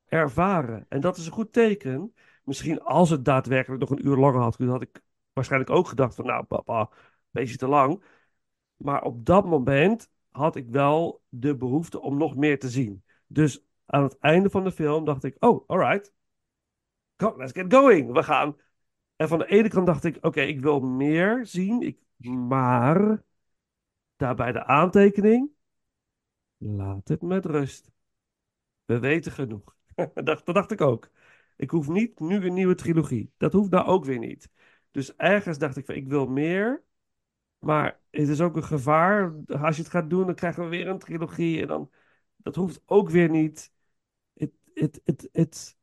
ervaren. En dat is een goed teken. Misschien als het daadwerkelijk nog een uur langer had, had ik waarschijnlijk ook gedacht van, nou, papa, een beetje te lang. Maar op dat moment had ik wel de behoefte om nog meer te zien. Dus aan het einde van de film dacht ik, oh, alright. Come, let's get going. We gaan. En van de ene kant dacht ik, oké, ik wil meer zien. Ik, maar daarbij de aantekening. Laat het met rust. We weten genoeg. dat, dat dacht ik ook. Ik hoef niet nu een nieuwe trilogie. Dat hoeft nou ook weer niet. Dus ergens dacht ik van, ik wil meer. Maar het is ook een gevaar. Als je het gaat doen, dan krijgen we weer een trilogie. En dan, dat hoeft ook weer niet. Het,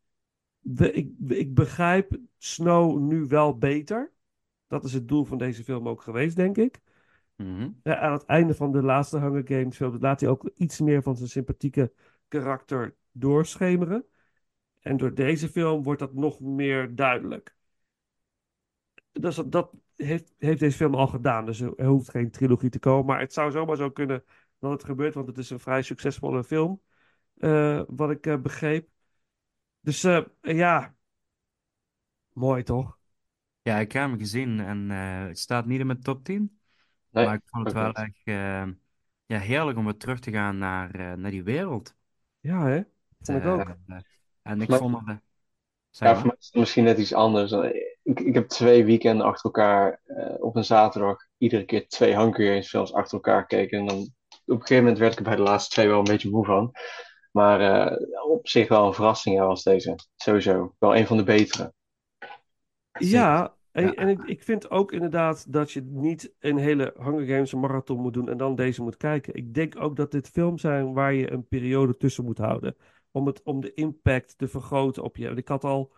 ik, ik begrijp Snow nu wel beter. Dat is het doel van deze film ook geweest, denk ik. Mhm. Ja, aan het einde van de laatste Hunger Games film laat hij ook iets meer van zijn sympathieke karakter doorschemeren. En door deze film wordt dat nog meer duidelijk. Dus dat, dat heeft, heeft deze film al gedaan. Dus er, er hoeft geen trilogie te komen. Maar het zou zomaar zo kunnen dat het gebeurt. Want het is een vrij succesvolle film. eh, wat ik eh, begreep. Dus eh, ja. Mooi toch? Ja, ik heb hem gezien en eh, het staat niet in mijn top 10. nee, Maar ik vond het wel echt eh, ja, heerlijk om weer terug te gaan naar, eh, naar die wereld. Ja, hè? Vond ik ook. en ik Maar- vond het... Ja, voor mij is het misschien net iets anders. Ik, ik heb twee weekenden achter elkaar eh, op een zaterdag iedere keer twee Hunger Games films achter elkaar gekeken. En dan op een gegeven moment werd ik er bij de laatste twee wel een beetje moe van. Maar eh, op zich wel een verrassing ja, was deze. Sowieso. Wel een van de betere. Ja, en, Ja. en ik, ik vind ook inderdaad dat je niet een hele Hunger Games marathon moet doen en dan deze moet kijken. Ik denk ook dat dit films zijn waar je een periode tussen moet houden. Om, het, om de impact te vergroten op je. Want Ik had al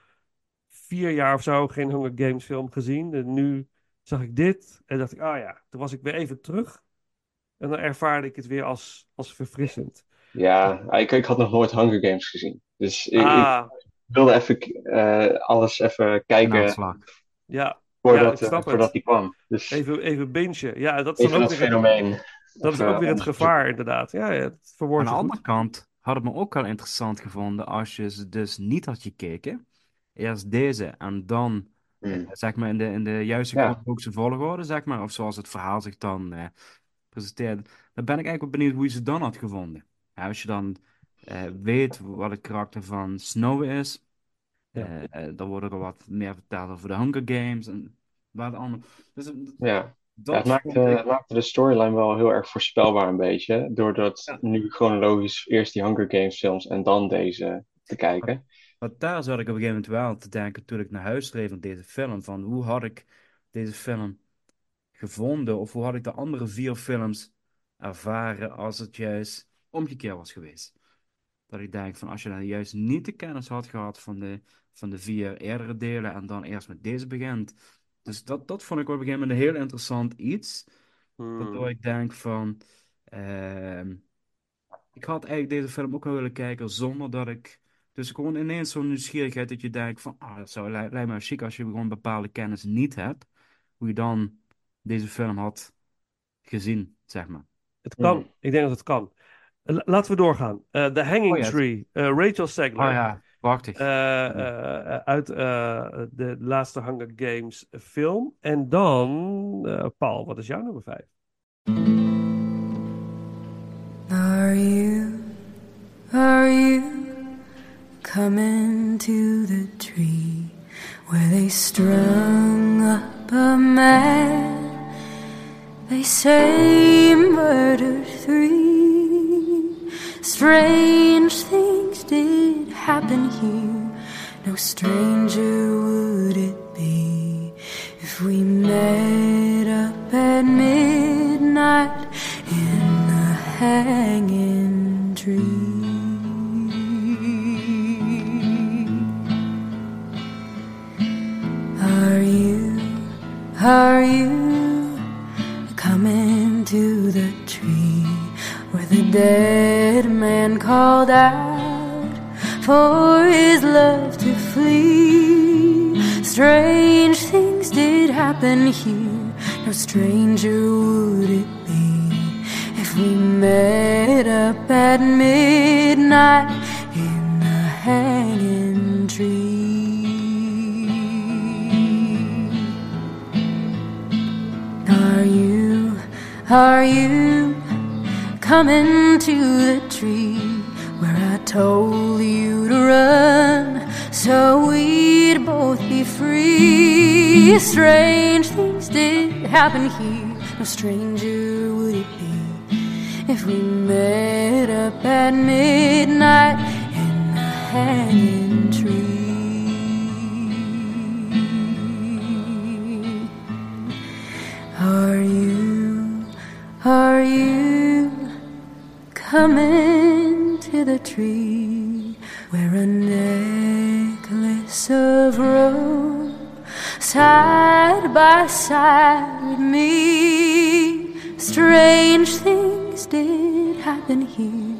vier jaar of zo geen Hunger Games film gezien. En nu zag ik dit en dacht ik, ah ja, toen was ik weer even terug. En dan ervaarde ik het weer als, als verfrissend. Ja, ik, ik had nog nooit Hunger Games gezien. Dus ik, ik Ah, wilde even eh, alles even kijken ja, ja, voordat, ik eh, voordat het. die kwam. Dus Even, even bingen. Ja, dat is dan ook dat weer het, fenomeen. dat is ook weer het gevaar, inderdaad. Ja, ja, het Aan de andere kant had het me ook wel interessant gevonden als je ze dus niet had gekeken. Eerst deze en dan, eh, Hmm. zeg maar, in de, in de juiste Ja. chronologische volgorde, zeg maar. Of zoals het verhaal zich dan eh, presenteert. Dan ben ik eigenlijk wel benieuwd hoe je ze dan had gevonden. Ja, als je dan eh, weet wat het karakter van Snow is. Ja. eh, dan wordt er wat meer verteld over de Hunger Games en wat allemaal. Dus eh, Ja. Ja, dat het, maakte, vond ik- het maakte de storyline wel heel erg voorspelbaar een beetje. Doordat Ja. nu chronologisch eerst die Hunger Games films en dan deze te kijken. Want daar zat ik op een gegeven moment wel te denken toen ik naar huis reed van deze film. Van hoe had ik deze film gevonden? Of hoe had ik de andere vier films ervaren als het juist omgekeerd was geweest? Dat ik denk van als je dan juist niet de kennis had gehad van de, van de vier eerdere delen en dan eerst met deze begint. Dus dat, dat vond ik op een gegeven moment een heel interessant iets. Waardoor Hmm. ik denk van... ehm, ik had eigenlijk deze film ook wel willen kijken zonder dat ik Dus gewoon ineens zo'n nieuwsgierigheid dat je denkt van, ah, dat zou lij- lijkt me chic als je gewoon bepaalde kennis niet hebt, hoe je dan deze film had gezien, zeg maar. Het kan. Ik denk dat het kan. La- laten we doorgaan. Eh The Hanging Oh ja, Tree. eh, Rachel Segler. Oh ja, prachtig. Eh, eh, uit eh, de laatste Hunger Games film. En dan, eh, Paul, wat is jouw nummer 5? Are you, are you coming to the tree where they strung up a man? They say murdered three. Strange things did happen here. No stranger would it be if we met up at midnight in the hanging tree. Are you, are you coming to the tree the dead man called out for his love to flee? Strange things did happen here, no stranger would it be if we met up at midnight in the hanging tree. Are you, are you coming to the tree where I told you to run so we'd both be free? Strange things did happen here, no stranger would it be if we met up at midnight in the hanging tree. Are you, are you coming to the tree where a necklace of rose side by side with me? Strange things did happen here,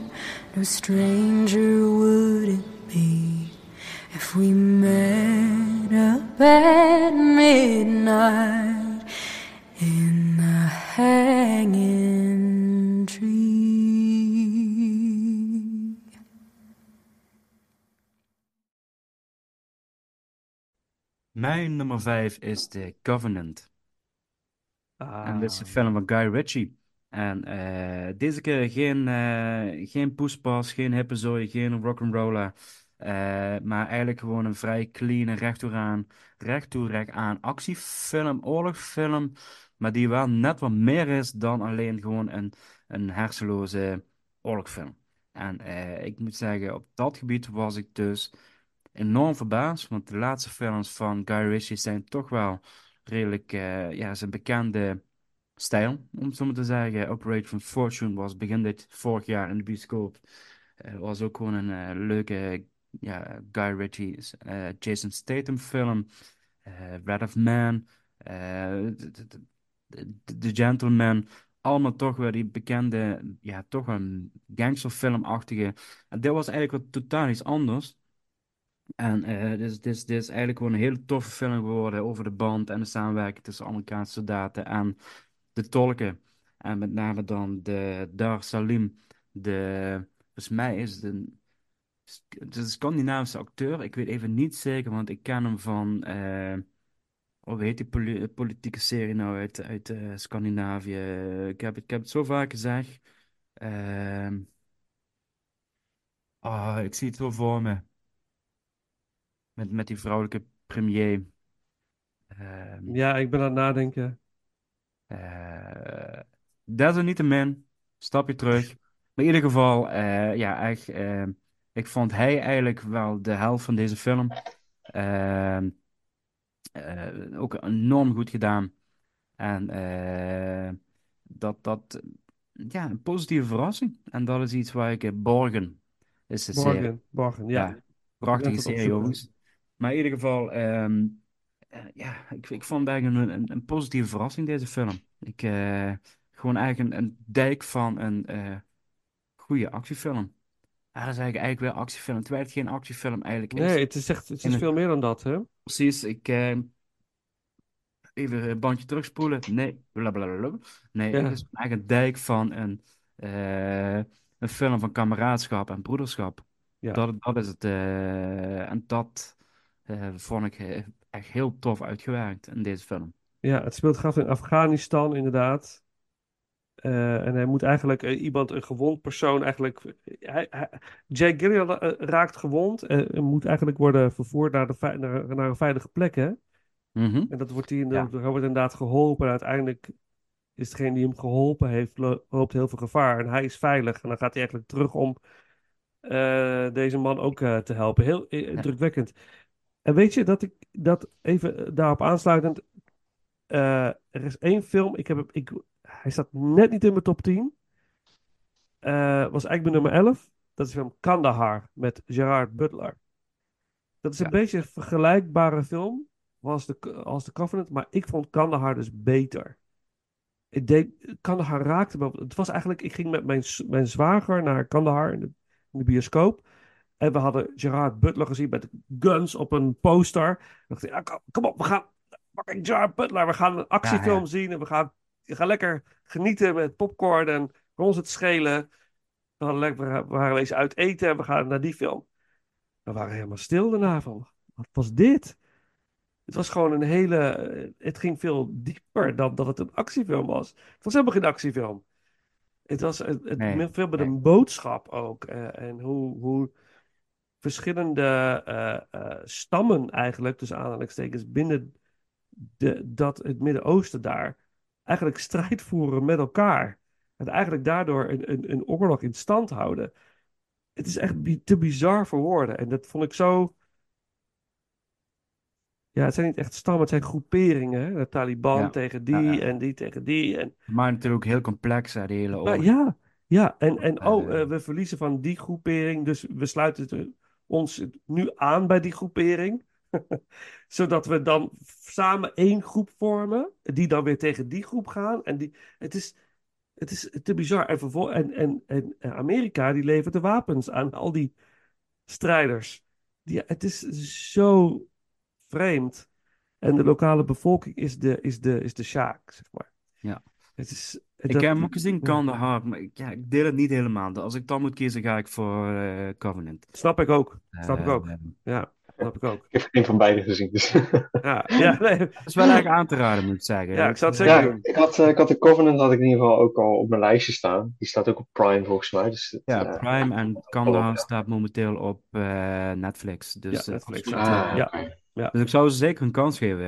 no stranger would it be if we met up at midnight Mijn nummer 5 is The Covenant. Ah, En dit is een film van Guy Ritchie. En eh, deze keer geen, eh geen poespas, geen hippezooi, geen rock'n'roller. eh maar eigenlijk gewoon een vrij clean, recht toe aan, recht toe, recht aan actiefilm, oorlogsfilm. Maar die wel net wat meer is dan alleen gewoon een, een hersenloze oorlogsfilm. En ik moet zeggen, op dat gebied was ik dus enorm verbaasd. Want de laatste films van Guy Ritchie zijn toch wel redelijk, eh, ja, zijn bekende stijl, om het zo maar te zeggen. Operation Fortune was begin dit vorig jaar in de bioscoop. Eh, was ook gewoon een eh, leuke ja, Guy Ritchie, eh, Jason Statham film. Red of Man, The Gentleman. Allemaal toch weer die bekende, ja, toch een gangsterfilmachtige. En dit was eigenlijk wat totaal iets anders. En dit, is, eigenlijk gewoon een hele toffe film geworden over de band en de samenwerking tussen Amerikaanse soldaten en de tolken. En met name dan de Dar Salim, de, volgens mij is het een, het is een Scandinavische acteur. Ik weet even niet zeker, want ik ken hem van, oh, hoe heet die poli- politieke serie nou uit, uit eh, Scandinavië? Ik heb, het- ik heb het zo vaak gezegd. Ehm ah, ik zie het zo voor me. Met, met die vrouwelijke premier. Ehm Ja, ik ben aan het nadenken. eh desalniettemin, stapje terug. Maar in ieder geval, eh, ja, echt, ik vond hij eigenlijk wel de helft van deze film. Ehm, eh, ook enorm goed gedaan. En dat, dat, ja, een positieve verrassing. En dat is iets waar ik, Borgen is de serie. Borgen, Borgen, ja. Ja, prachtige serie opzoeken. Maar in ieder geval, ehm, eh, ja, ik, ik vond het eigenlijk een, een, een positieve verrassing, deze film. Ik, eh, gewoon eigenlijk een, een dijk van een eh goede actiefilm. Ah, dat is eigenlijk, eigenlijk weer actiefilm, terwijl het geen actiefilm eigenlijk is. Nee, het is echt het is een- veel meer dan dat, hè? Precies, ik... eh, even een bandje terugspoelen. Nee, blablabla. Nee, Ja. het is eigenlijk een dijk van een, een film van kameraadschap en broederschap. Ja. Dat, dat is het. en dat eh, vond ik eh, echt heel tof uitgewerkt in deze film. Ja, het speelt af in Afghanistan, inderdaad. Eh, en hij moet eigenlijk iemand, een gewond persoon, eigenlijk. Hij, hij, Jake Gyllenhaal eh, raakt gewond en, moet eigenlijk worden vervoerd naar, de, naar, naar een veilige plek, hè? Mhm. En dat wordt hij, in de- Ja. hij wordt inderdaad geholpen. En uiteindelijk is degene die hem geholpen heeft, lo- loopt heel veel gevaar. En hij is veilig. En dan gaat hij eigenlijk terug om deze man ook te helpen. Heel eh, Ja. drukwekkend. En weet je dat ik dat even eh, daarop aansluitend. eh, er is één film. Ik heb, hem- ik, hij staat net niet in mijn top 10. Eh, was eigenlijk mijn nummer 11. Dat is de film Kandahar met Gerard Butler. Dat is een Ja. beetje een vergelijkbare film als de, als de Covenant, maar ik vond Kandahar dus beter. Ik deed, Kandahar raakte me. Het was eigenlijk, ik ging met mijn, mijn zwager naar Kandahar in de, in de bioscoop. En we hadden Gerard Butler gezien met guns op een poster. Ik dacht, ja, kom, kom op, we gaan fucking Gerard Butler. We gaan een actiefilm ja. zien en we gaan, we gaan lekker genieten met popcorn en ons het schelen. We, hadden lekker, we waren eens uit eten en we gaan naar die film. We waren helemaal stil daarna van, wat was dit? Het was gewoon een hele. Het ging veel dieper dan dat het een actiefilm was. Het was helemaal geen actiefilm. Het was het, het Nee, veel met nee. een boodschap ook. eh, en hoe, hoe verschillende eh, eh, stammen eigenlijk, tussen aanhalingstekens, binnen de, dat het Midden-Oosten daar eigenlijk strijd voeren met elkaar. En eigenlijk daardoor een, een, een oorlog in stand houden. Het is echt bi- te bizar voor woorden. En dat vond ik zo. Ja, het zijn niet echt stammen, het zijn groeperingen. Hè? De Taliban Ja. tegen die Ja, ja. en die tegen die. En, Maar natuurlijk ook heel complex, hè, die hele maar oorlog. ja, ja, en, en oh, Eh. we verliezen van die groepering, dus we sluiten het, ons nu aan bij die groepering. Zodat we dan samen één groep vormen, die dan weer tegen die groep gaan. En die, het, is, het is te bizar. En, vervol- en, en, en Amerika, die levert de wapens aan al die strijders. Die, het is zo vreemd. En de lokale bevolking is de, is de, is de Sjaak, zeg maar. Ja. Het is, Ik dat- heb hem ook gezien, ja. Kandahar, maar ik, ja, ik deel het niet helemaal. Als ik dan moet kiezen, ga ik voor eh, Covenant. Snap ik ook. Snap ik ook. Eh, Ja, snap ik ook. Ik heb geen van beide gezien. Dus. Ja, ja, nee. Het is wel erg aan te raden, moet ik zeggen. Ja, ik zou het zeker ja, doen. ik had, eh, ik had de Covenant had ik in ieder geval ook al op mijn lijstje staan. Die staat ook op Prime volgens mij. Dus het, Ja, Prime en Kandahar ja. staat momenteel op eh, Netflix. Dus, Ja, Netflix. ah, ja. oké. Dus ik zou ze zeker een kans geven.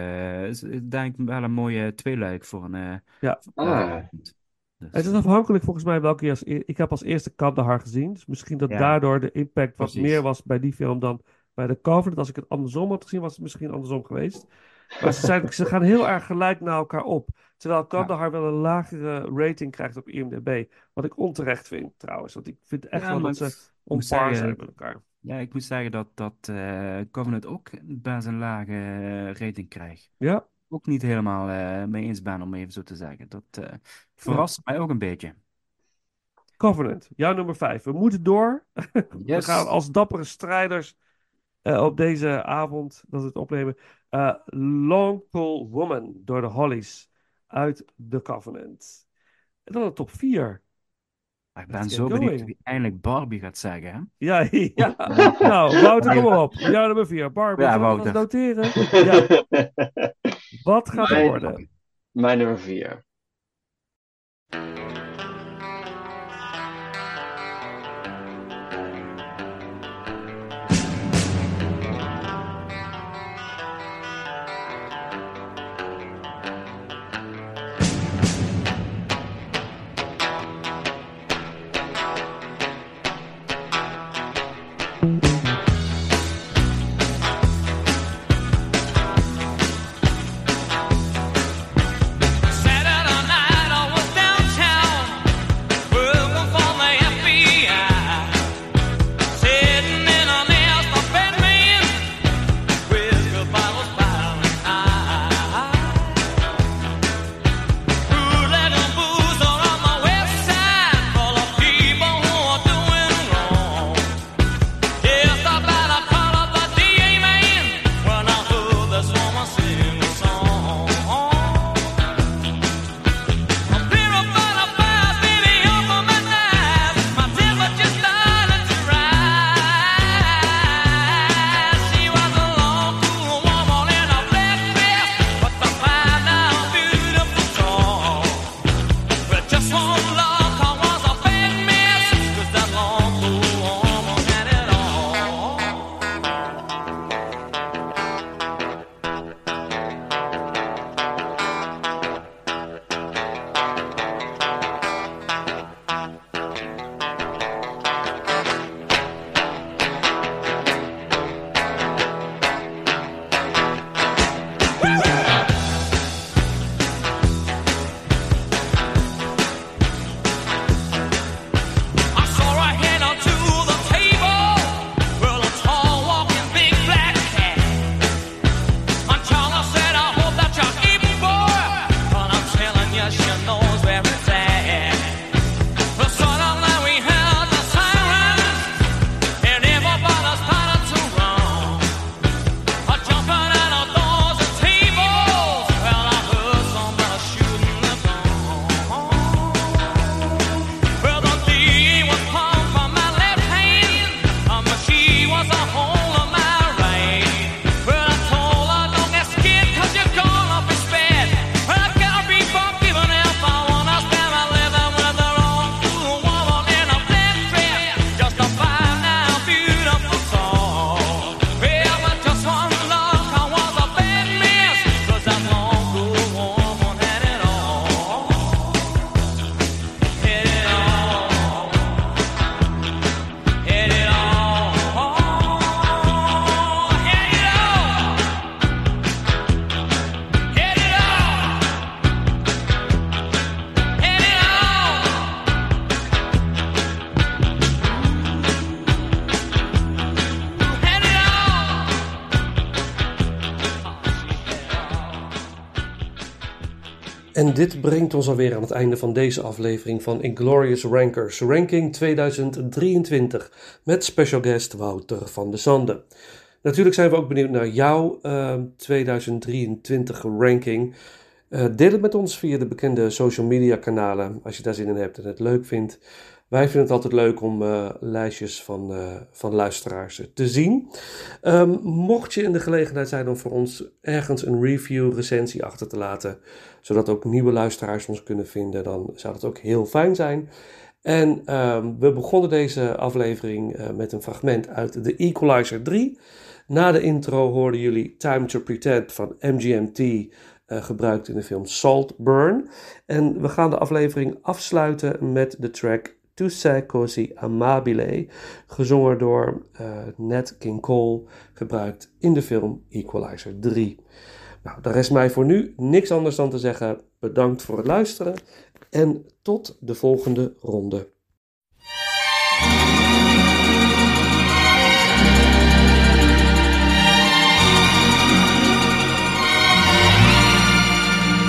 Is, ik denk wel een mooie tweeluik voor een. eh, Ja. Ah. Dus, Het is afhankelijk volgens mij welke als Ik heb als eerste Kandahar gezien. Dus misschien dat Ja. daardoor de impact wat Precies. meer was bij die film dan bij de Covenant. Als ik het andersom had gezien, was het misschien andersom geweest. Maar ze, zijn, ze gaan heel erg gelijk naar elkaar op. Terwijl Kandahar wel een lagere rating krijgt op IMDb. Wat ik onterecht vind trouwens. Want ik vind echt Ja, wel dat ze onpaar zijn met elkaar. ja, ik moet zeggen dat, dat eh, Covenant ook best een lage eh, rating krijgt. Ja, Ook niet helemaal eh mee eens ben, om even zo te zeggen. Dat eh, verrast mij ook een beetje. Covenant. Jouw nummer 5. We moeten door. We gaan als dappere strijders eh, op deze avond dat we het opnemen. eh Long Pull Woman door de Hollies uit The Covenant. En dan de top 4. Maar ik ben zo benieuwd going. wie eindelijk Barbie gaat zeggen. Hè? Ja, ja. nou, Wouter, kom maar op. Jouw nummer 4. Barbie, Ja, Wouter. noteren? Ja. Wat gaat er worden? Mijn nummer 4. En dit brengt ons alweer aan het einde van deze aflevering van Inglorious Rankers, ranking 2023, met special guest Wouter van de Zande. Natuurlijk zijn we ook benieuwd naar jouw eh, 2023 ranking. Eh, deel het met ons via de bekende social media kanalen als je daar zin in hebt en het leuk vindt. Wij vinden het altijd leuk om eh, lijstjes van, eh, van luisteraars te zien. Ehm, mocht je in de gelegenheid zijn om voor ons ergens een review, recensie achter te laten, zodat ook nieuwe luisteraars ons kunnen vinden, dan zou dat ook heel fijn zijn. En ehm, we begonnen deze aflevering eh, met een fragment uit The Equalizer 3. Na de intro hoorden jullie Time to Pretend van MGMT, eh, gebruikt in de film Saltburn. En we gaan de aflevering afsluiten met de track Tu sei così amabile, gezongen door eh, Nat King Cole, gebruikt in de film Equalizer 3. Nou, daar rest mij voor nu niks anders dan te zeggen bedankt voor het luisteren en tot de volgende ronde.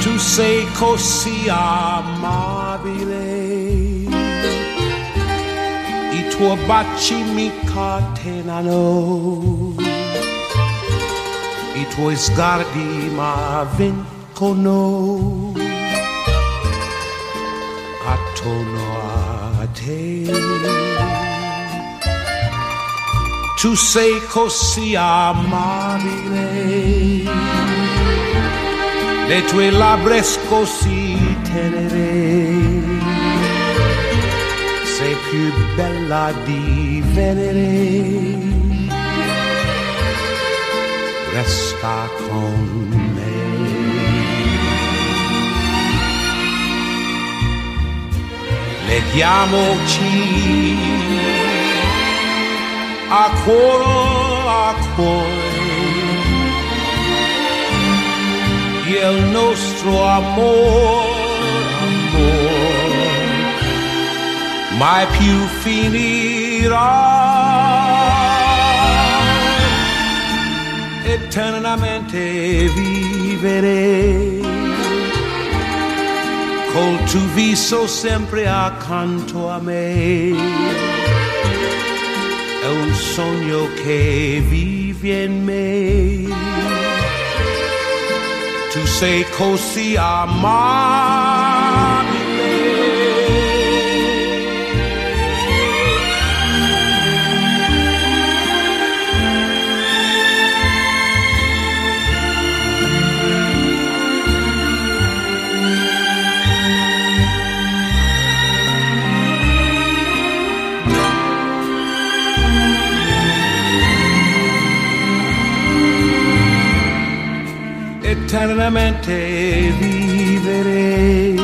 tu sei così amabile, i tuoi baci mi catenano, i tuoi sguardi m'avvincono, attorno a te. Tu sei così amabile le tue labbra così tenere, bella di Venere, resta con me. Leghiamoci a cuore a cuore. Il nostro amor, mai più finirà. Eternamente vivere col tuo viso sempre accanto a me. È un sogno che vive in me tu sei così amabile. Eternamente vivere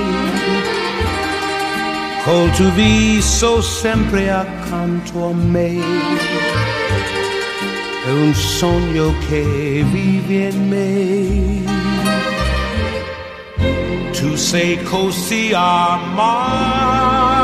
col tuo viso sempre accanto a me. È un sogno che vive in me. Tu sei così amato